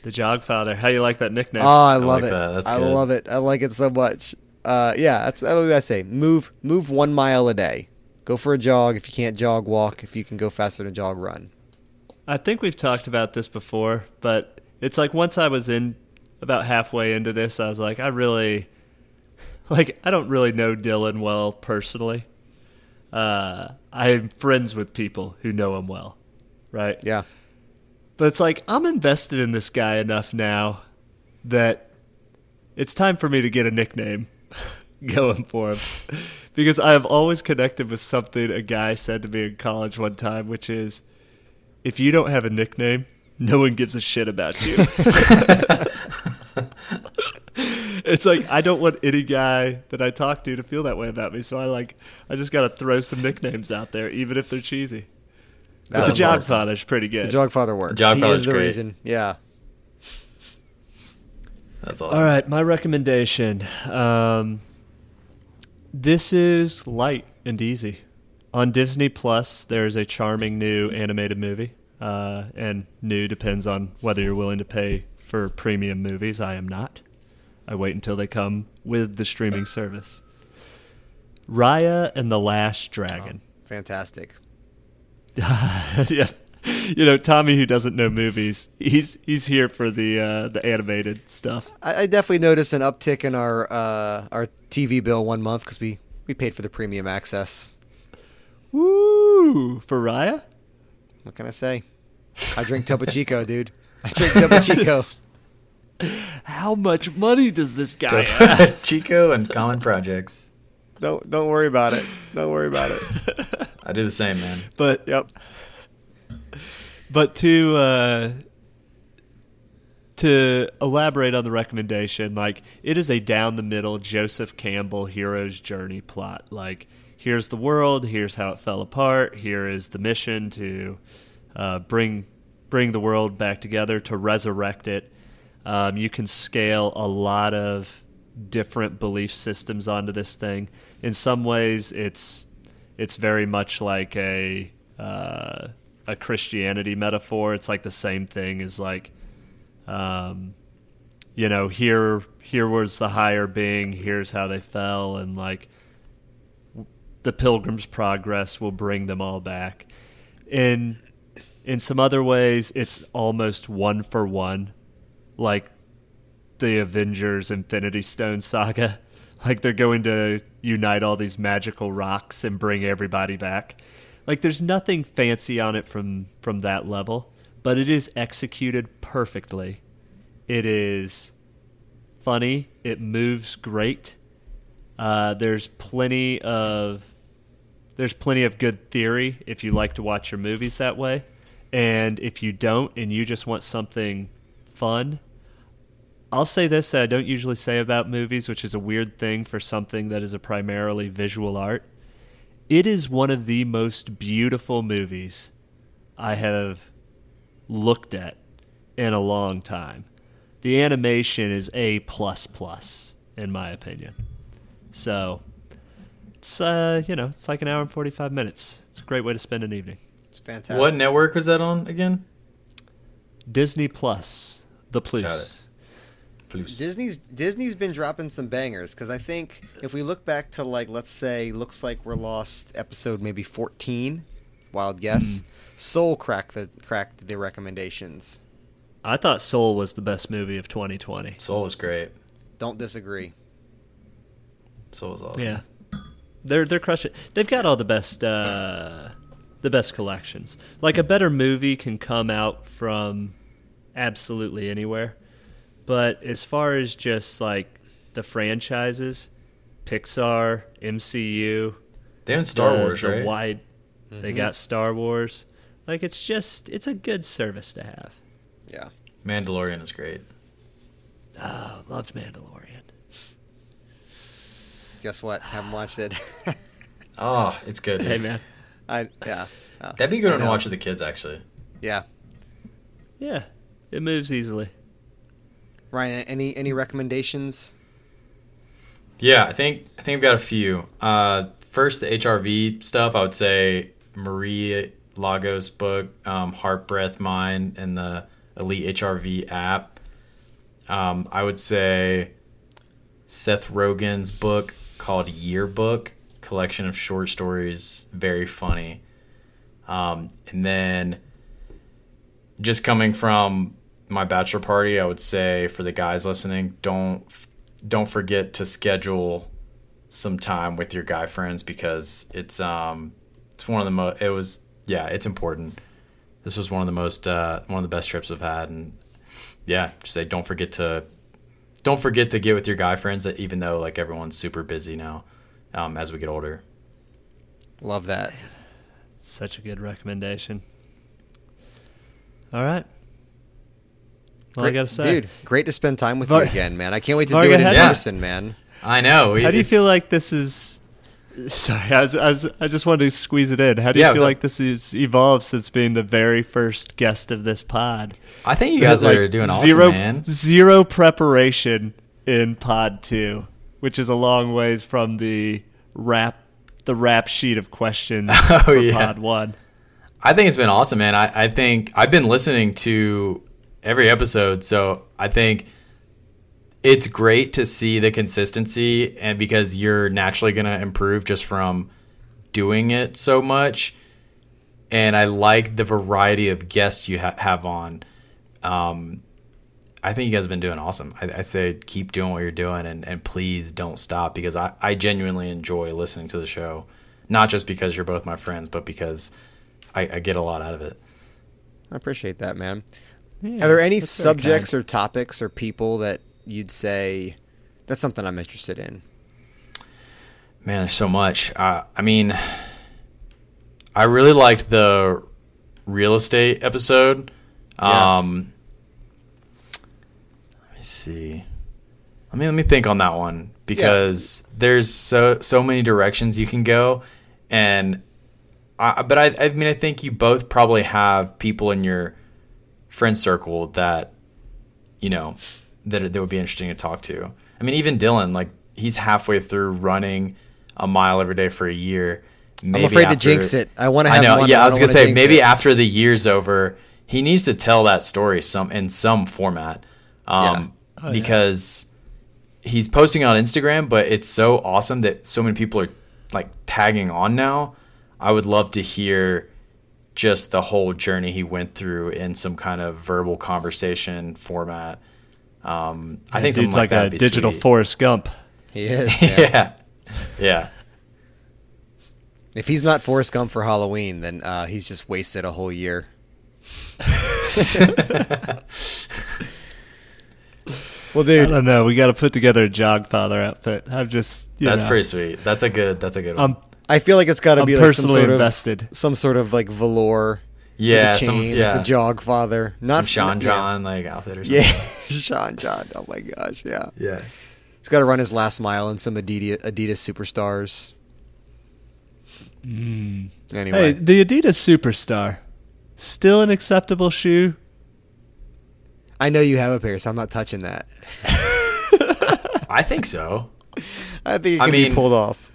The Jog Father. How you like that nickname? Oh, I love like it. that. That's I good. love it. I like it so much. Uh, yeah, that's, that's what I say. Move, move one mile a day. Go for a jog. If you can't jog, walk. If you can go faster than jog, run. I think we've talked about this before, but it's like once I was in about halfway into this, I was like, I really, like, I don't really know Dylan well personally. Uh, I'm friends with people who know him well, right? Yeah. But it's like I'm invested in this guy enough now that it's time for me to get a nickname going for him. because I have always connected with something a guy said to me in college one time, which is if you don't have a nickname, no one gives a shit about you. It's like I don't want any guy that I talk to to feel that way about me. So I like I just gotta throw some nicknames out there, even if they're cheesy. But the That's Jog awesome. Father's pretty good. The Jogfather works. Jog he is the great. reason. Yeah. That's awesome. All right, my recommendation. Um, this is light and easy. On Disney Plus, there's a charming new animated movie, uh, and new depends on whether you're willing to pay for premium movies. I am not. I wait until they come with the streaming service. Raya and the Last Dragon. Fantastic. yeah. You know, Tommy, who doesn't know movies, he's he's here for the uh, the animated stuff. I, I definitely noticed an uptick in our uh, our TV bill one month because we, we paid for the premium access. Woo! For Raya? What can I say? I drink Topo Chico, dude. I drink Topo Chico. How much money does this guy have? Chico and Common Projects. Don't don't worry about it. Don't worry about it. I do the same, man. But Yep. but to uh, to elaborate on the recommendation, like it is a down the middle Joseph Campbell hero's journey plot. Like here's the world, here's how it fell apart, here is the mission to uh, bring bring the world back together to resurrect it. Um, you can scale a lot of different belief systems onto this thing. In some ways, it's it's very much like a uh, a Christianity metaphor. It's like the same thing as like, um, you know, here here was the higher being. Here's how they fell, and like the Pilgrim's Progress will bring them all back. In in some other ways, it's almost one for one, like the Avengers Infinity Stone saga. Like they're going to unite all these magical rocks and bring everybody back. Like there's nothing fancy on it from from that level, but it is executed perfectly. It is funny. It moves great. Uh, there's plenty of there's plenty of good theory if you like to watch your movies that way, and if you don't and you just want something fun, I'll say this that I don't usually say about movies, which is a weird thing for something that is a primarily visual art. It is one of the most beautiful movies I have looked at in a long time. The animation is a plus plus in my opinion. So it's uh, you know, it's like an hour and forty five minutes. It's a great way to spend an evening. It's fantastic. What network was that on again? Disney Plus, the plus. Got it. Plus. Disney's Disney's been dropping some bangers because I think if we look back to like let's say looks like we're lost episode maybe fourteen, wild guess, Soul cracked the cracked the recommendations. I thought Soul was the best movie of 2020. Soul was great. Don't disagree. Soul was awesome. Yeah, they're they're crushing. They've got all the best uh, the best collections. Like a better movie can come out from absolutely anywhere, but as far as just like the franchises, Pixar, MCU, They're in Star the- Wars, the right? Wide, they mm-hmm. got Star Wars. Like it's just it's a good service to have. Yeah. Mandalorian is great. Oh loved Mandalorian. Guess what? Haven't watched it. Oh, it's good. Hey man. I yeah. Oh, That'd be good I one to know. watch with the kids, actually. Yeah. Yeah, it moves easily. Ryan, any any recommendations? Yeah, I think I think I've got a few. Uh, first, the HRV stuff. I would say Marie Lagos' book, um, Heart Breath Mind, and the Elite HRV app. Um, I would say Seth Rogen's book called Yearbook, collection of short stories, very funny. Um, and then just coming from my bachelor party, I would say for the guys listening, don't don't forget to schedule some time with your guy friends because it's um it's one of the most it was yeah it's important. This was one of the most uh, one of the best trips I've had, and yeah, just say don't forget to don't forget to get with your guy friends. That even though like everyone's super busy now, um, as we get older. Love that. Such a good recommendation. All right. Well, I gotta say, dude, great to spend time with Var- you again, man. I can't wait to Varga, do it in how you- person, man. I know. how do you feel like this is? Sorry, I, was, I, was, I just wanted to squeeze it in. How do you Yeah, feel what's up? like this has evolved since being the very first guest of this pod? I think you guys Like, are doing awesome, zero, man. Zero preparation in pod two, which is a long ways from the rap, the rap sheet of questions Oh, for yeah. pod one. I think it's been awesome, man. I, I think I've been listening to every episode, so I think it's great to see the consistency and because you're naturally going to improve just from doing it so much. And I like the variety of guests you ha- have on. Um, I think you guys have been doing awesome. I, I say keep doing what you're doing and, and please don't stop because I, I genuinely enjoy listening to the show. Not just because you're both my friends, but because I, I get a lot out of it. I appreciate that, man. Yeah, Are there any subjects or topics or people that you'd say that's something I'm interested in? Man, there's so much. Uh, I mean, I really liked the real estate episode. Yeah. Um, let me see. Let me let me think on that one because there's so so many directions you can go, and I, but I I mean I think you both probably have people in your friend circle that you know that that would be interesting to talk to. I mean, even Dylan, like he's halfway through running a mile every day for a year. Maybe I'm afraid to jinx it. I want to have I know. one. yeah, but I was gonna say maybe it. after the year's over, he needs to tell that story some in some format, um, Oh, yeah. because he's posting on Instagram. But it's so awesome that so many people are like tagging on now. I would love to hear just the whole journey he went through in some kind of verbal conversation format. Um, I think it's like, like, a digital sweet. Forrest Gump. He is. Yeah. yeah, yeah. If he's not Forrest Gump for Halloween, then uh, he's just wasted a whole year. well, I dude, don't know. We got to put together a Jogfather outfit. I'm just. You That's know, pretty sweet. That's a good. That's a good one. I'm I feel like it's got to I'm be like some personally sort of invested. some sort of like velour. yeah, with a some, yeah. like the Jog Father, not some Sean yeah. John like outfit or something. Yeah, Sean John. Oh my gosh, yeah. yeah. He's got to run his last mile in some Adidas, Adidas superstars. Mm. Anyway, Hey, the Adidas Superstar, still an acceptable shoe. I know you have a pair, so I'm not touching that. I think so. I think it I can be pulled off.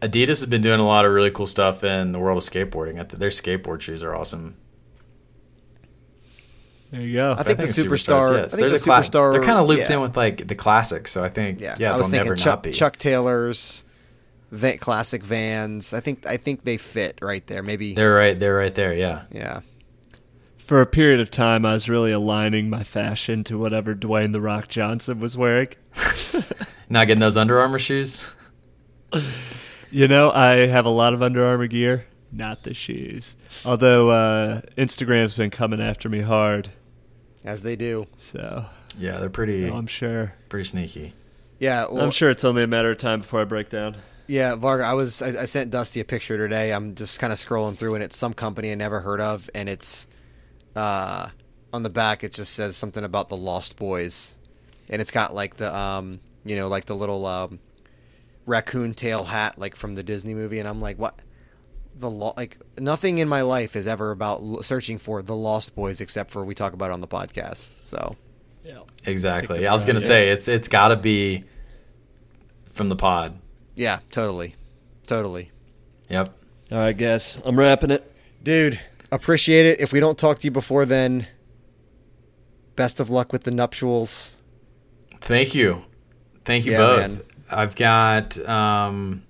Adidas has been doing a lot of really cool stuff in the world of skateboarding. I their skateboard shoes are awesome. There you go. I think the Superstars, superstar. yes. I think There's the a cla- They're kind of looped yeah. in with like the classics, so I think Yeah, yeah, I was they'll thinking never Chuck, not be. Chuck Taylor's, va- classic Vans. I think I think they fit right there. Maybe. They're right. They're right there. Yeah. yeah. For a period of time, I was really aligning my fashion to whatever Dwayne the Rock Johnson was wearing. Not getting those Under Armour shoes. You know, I have a lot of Under Armour gear, not the shoes. Although uh, Instagram's been coming after me hard, As they do. so Yeah, they're pretty I'm sure. pretty sneaky. Yeah. Well, I'm sure it's only a matter of time before I break down. Yeah, Varga, I was I, I sent Dusty a picture today. I'm just kind of scrolling through, and it's some company I never heard of, and it's uh, on the back. It just says something about the Lost Boys, and it's got like the um, you know, like the little um, raccoon tail hat like from the Disney movie, and I'm like, what? The lo- like nothing in my life is ever about l- searching for the Lost Boys except for we talk about it on the podcast. So yeah, Exactly. I was gonna say it's it's got to be from the pod. yeah, totally, totally, Yep. All right, guys, I'm wrapping it. dude. Appreciate it. If we don't talk to you before then, best of luck with the nuptials. Thank you. Thank you Yeah, both. man. I've got um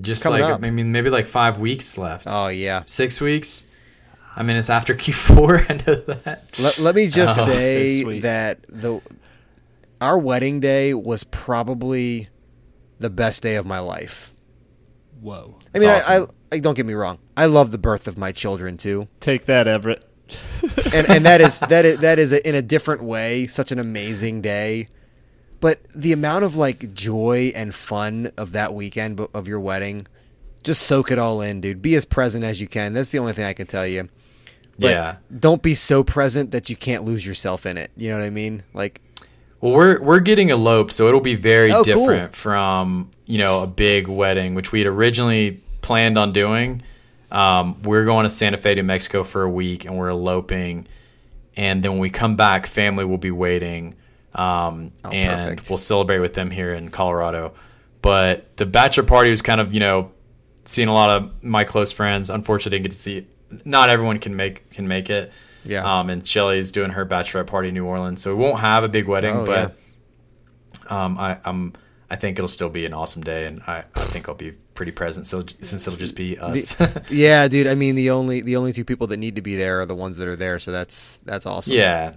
just Coming like up. I mean maybe like 5 weeks left. Oh yeah. 6 weeks. I mean it's after Q4, I know that. Let, let me just Oh, say sweet. that the our wedding day was probably the best day of my life. Whoa. I mean, That's I, awesome. I, I don't get me wrong. I love the birth of my children too, Take that, Everett. and and that is that is that is a, in a different way such an amazing day. But the amount of like joy and fun of that weekend of your wedding, just soak it all in, dude. Be as present as you can. That's the only thing I can tell you. But yeah. Don't be so present that you can't lose yourself in it. You know what I mean? Like, Well, we're we're getting eloped, so it'll be very Oh, cool. different from you know a big wedding, which we had originally planned on doing. Um, we're going to Santa Fe, New Mexico for a week, and we're eloping. And then when we come back, family will be waiting, um, Oh, and perfect. we'll celebrate with them here in Colorado. But the bachelor party was kind of you know seeing a lot of my close friends. Unfortunately, didn't get to see. Not everyone can make can make it. Yeah. Um, and Shelly's doing her bachelorette party in New Orleans, so we won't have a big wedding, Oh, but um, I, I'm I think it'll still be an awesome day, and I, I think I'll be pretty present so, since it'll just be us. yeah, dude. I mean, the only the only two people that need to be there are the ones that are there. So that's that's awesome. yeah,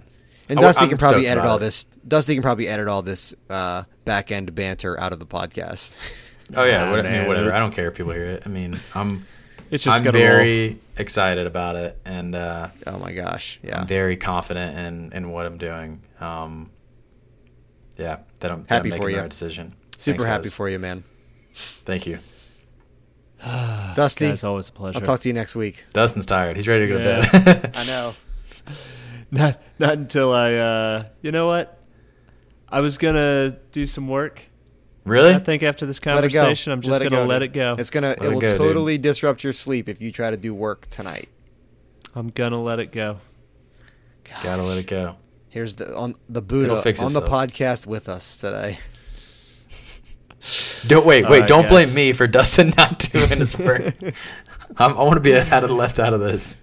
And I- Dusty I'm can probably edit all it. this. Dusty can probably edit all this uh, back end banter out of the podcast. Oh yeah, Nah, what, I mean, whatever. I don't care if people hear it. I mean, I'm It's just I'm gonna very excited about it, and uh, oh my gosh, yeah. I'm very confident in in what I'm doing. Um, yeah, that I'm, that Happy I'm for making you. the right decision. Super Thanks, happy guys. for you, man. Thank you. Dusty, Guys, always a pleasure. I'll talk to you next week. Dustin's tired. He's ready to go Yeah. to bed. I know. Not not until I. uh You know what? I was gonna do some work. really? I think after this Let go. conversation, I'm just Let gonna go, let dude. it go. It's gonna. Let it it will go, dude. totally disrupt your sleep if you try to do work tonight. I'm gonna let it go. Gotta let it go. Here's the on the Buddha It'll fix on the podcast with us today. Don't wait, wait. right, don't guys. blame me for Dustin not doing his work. I'm, I want to be out of the left out of this.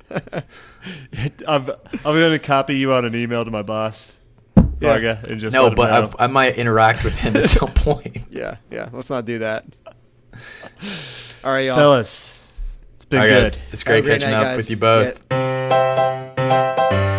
I'm I'm gonna copy you on an email to my boss, Yeah. Varga, uh, and just no, but. I, I might interact with him at some point. Yeah, yeah. Let's not do that. All right, y'all. fellas, it's been All right, good. guys, it's Have great catching night, up guys. with you both. Yeah.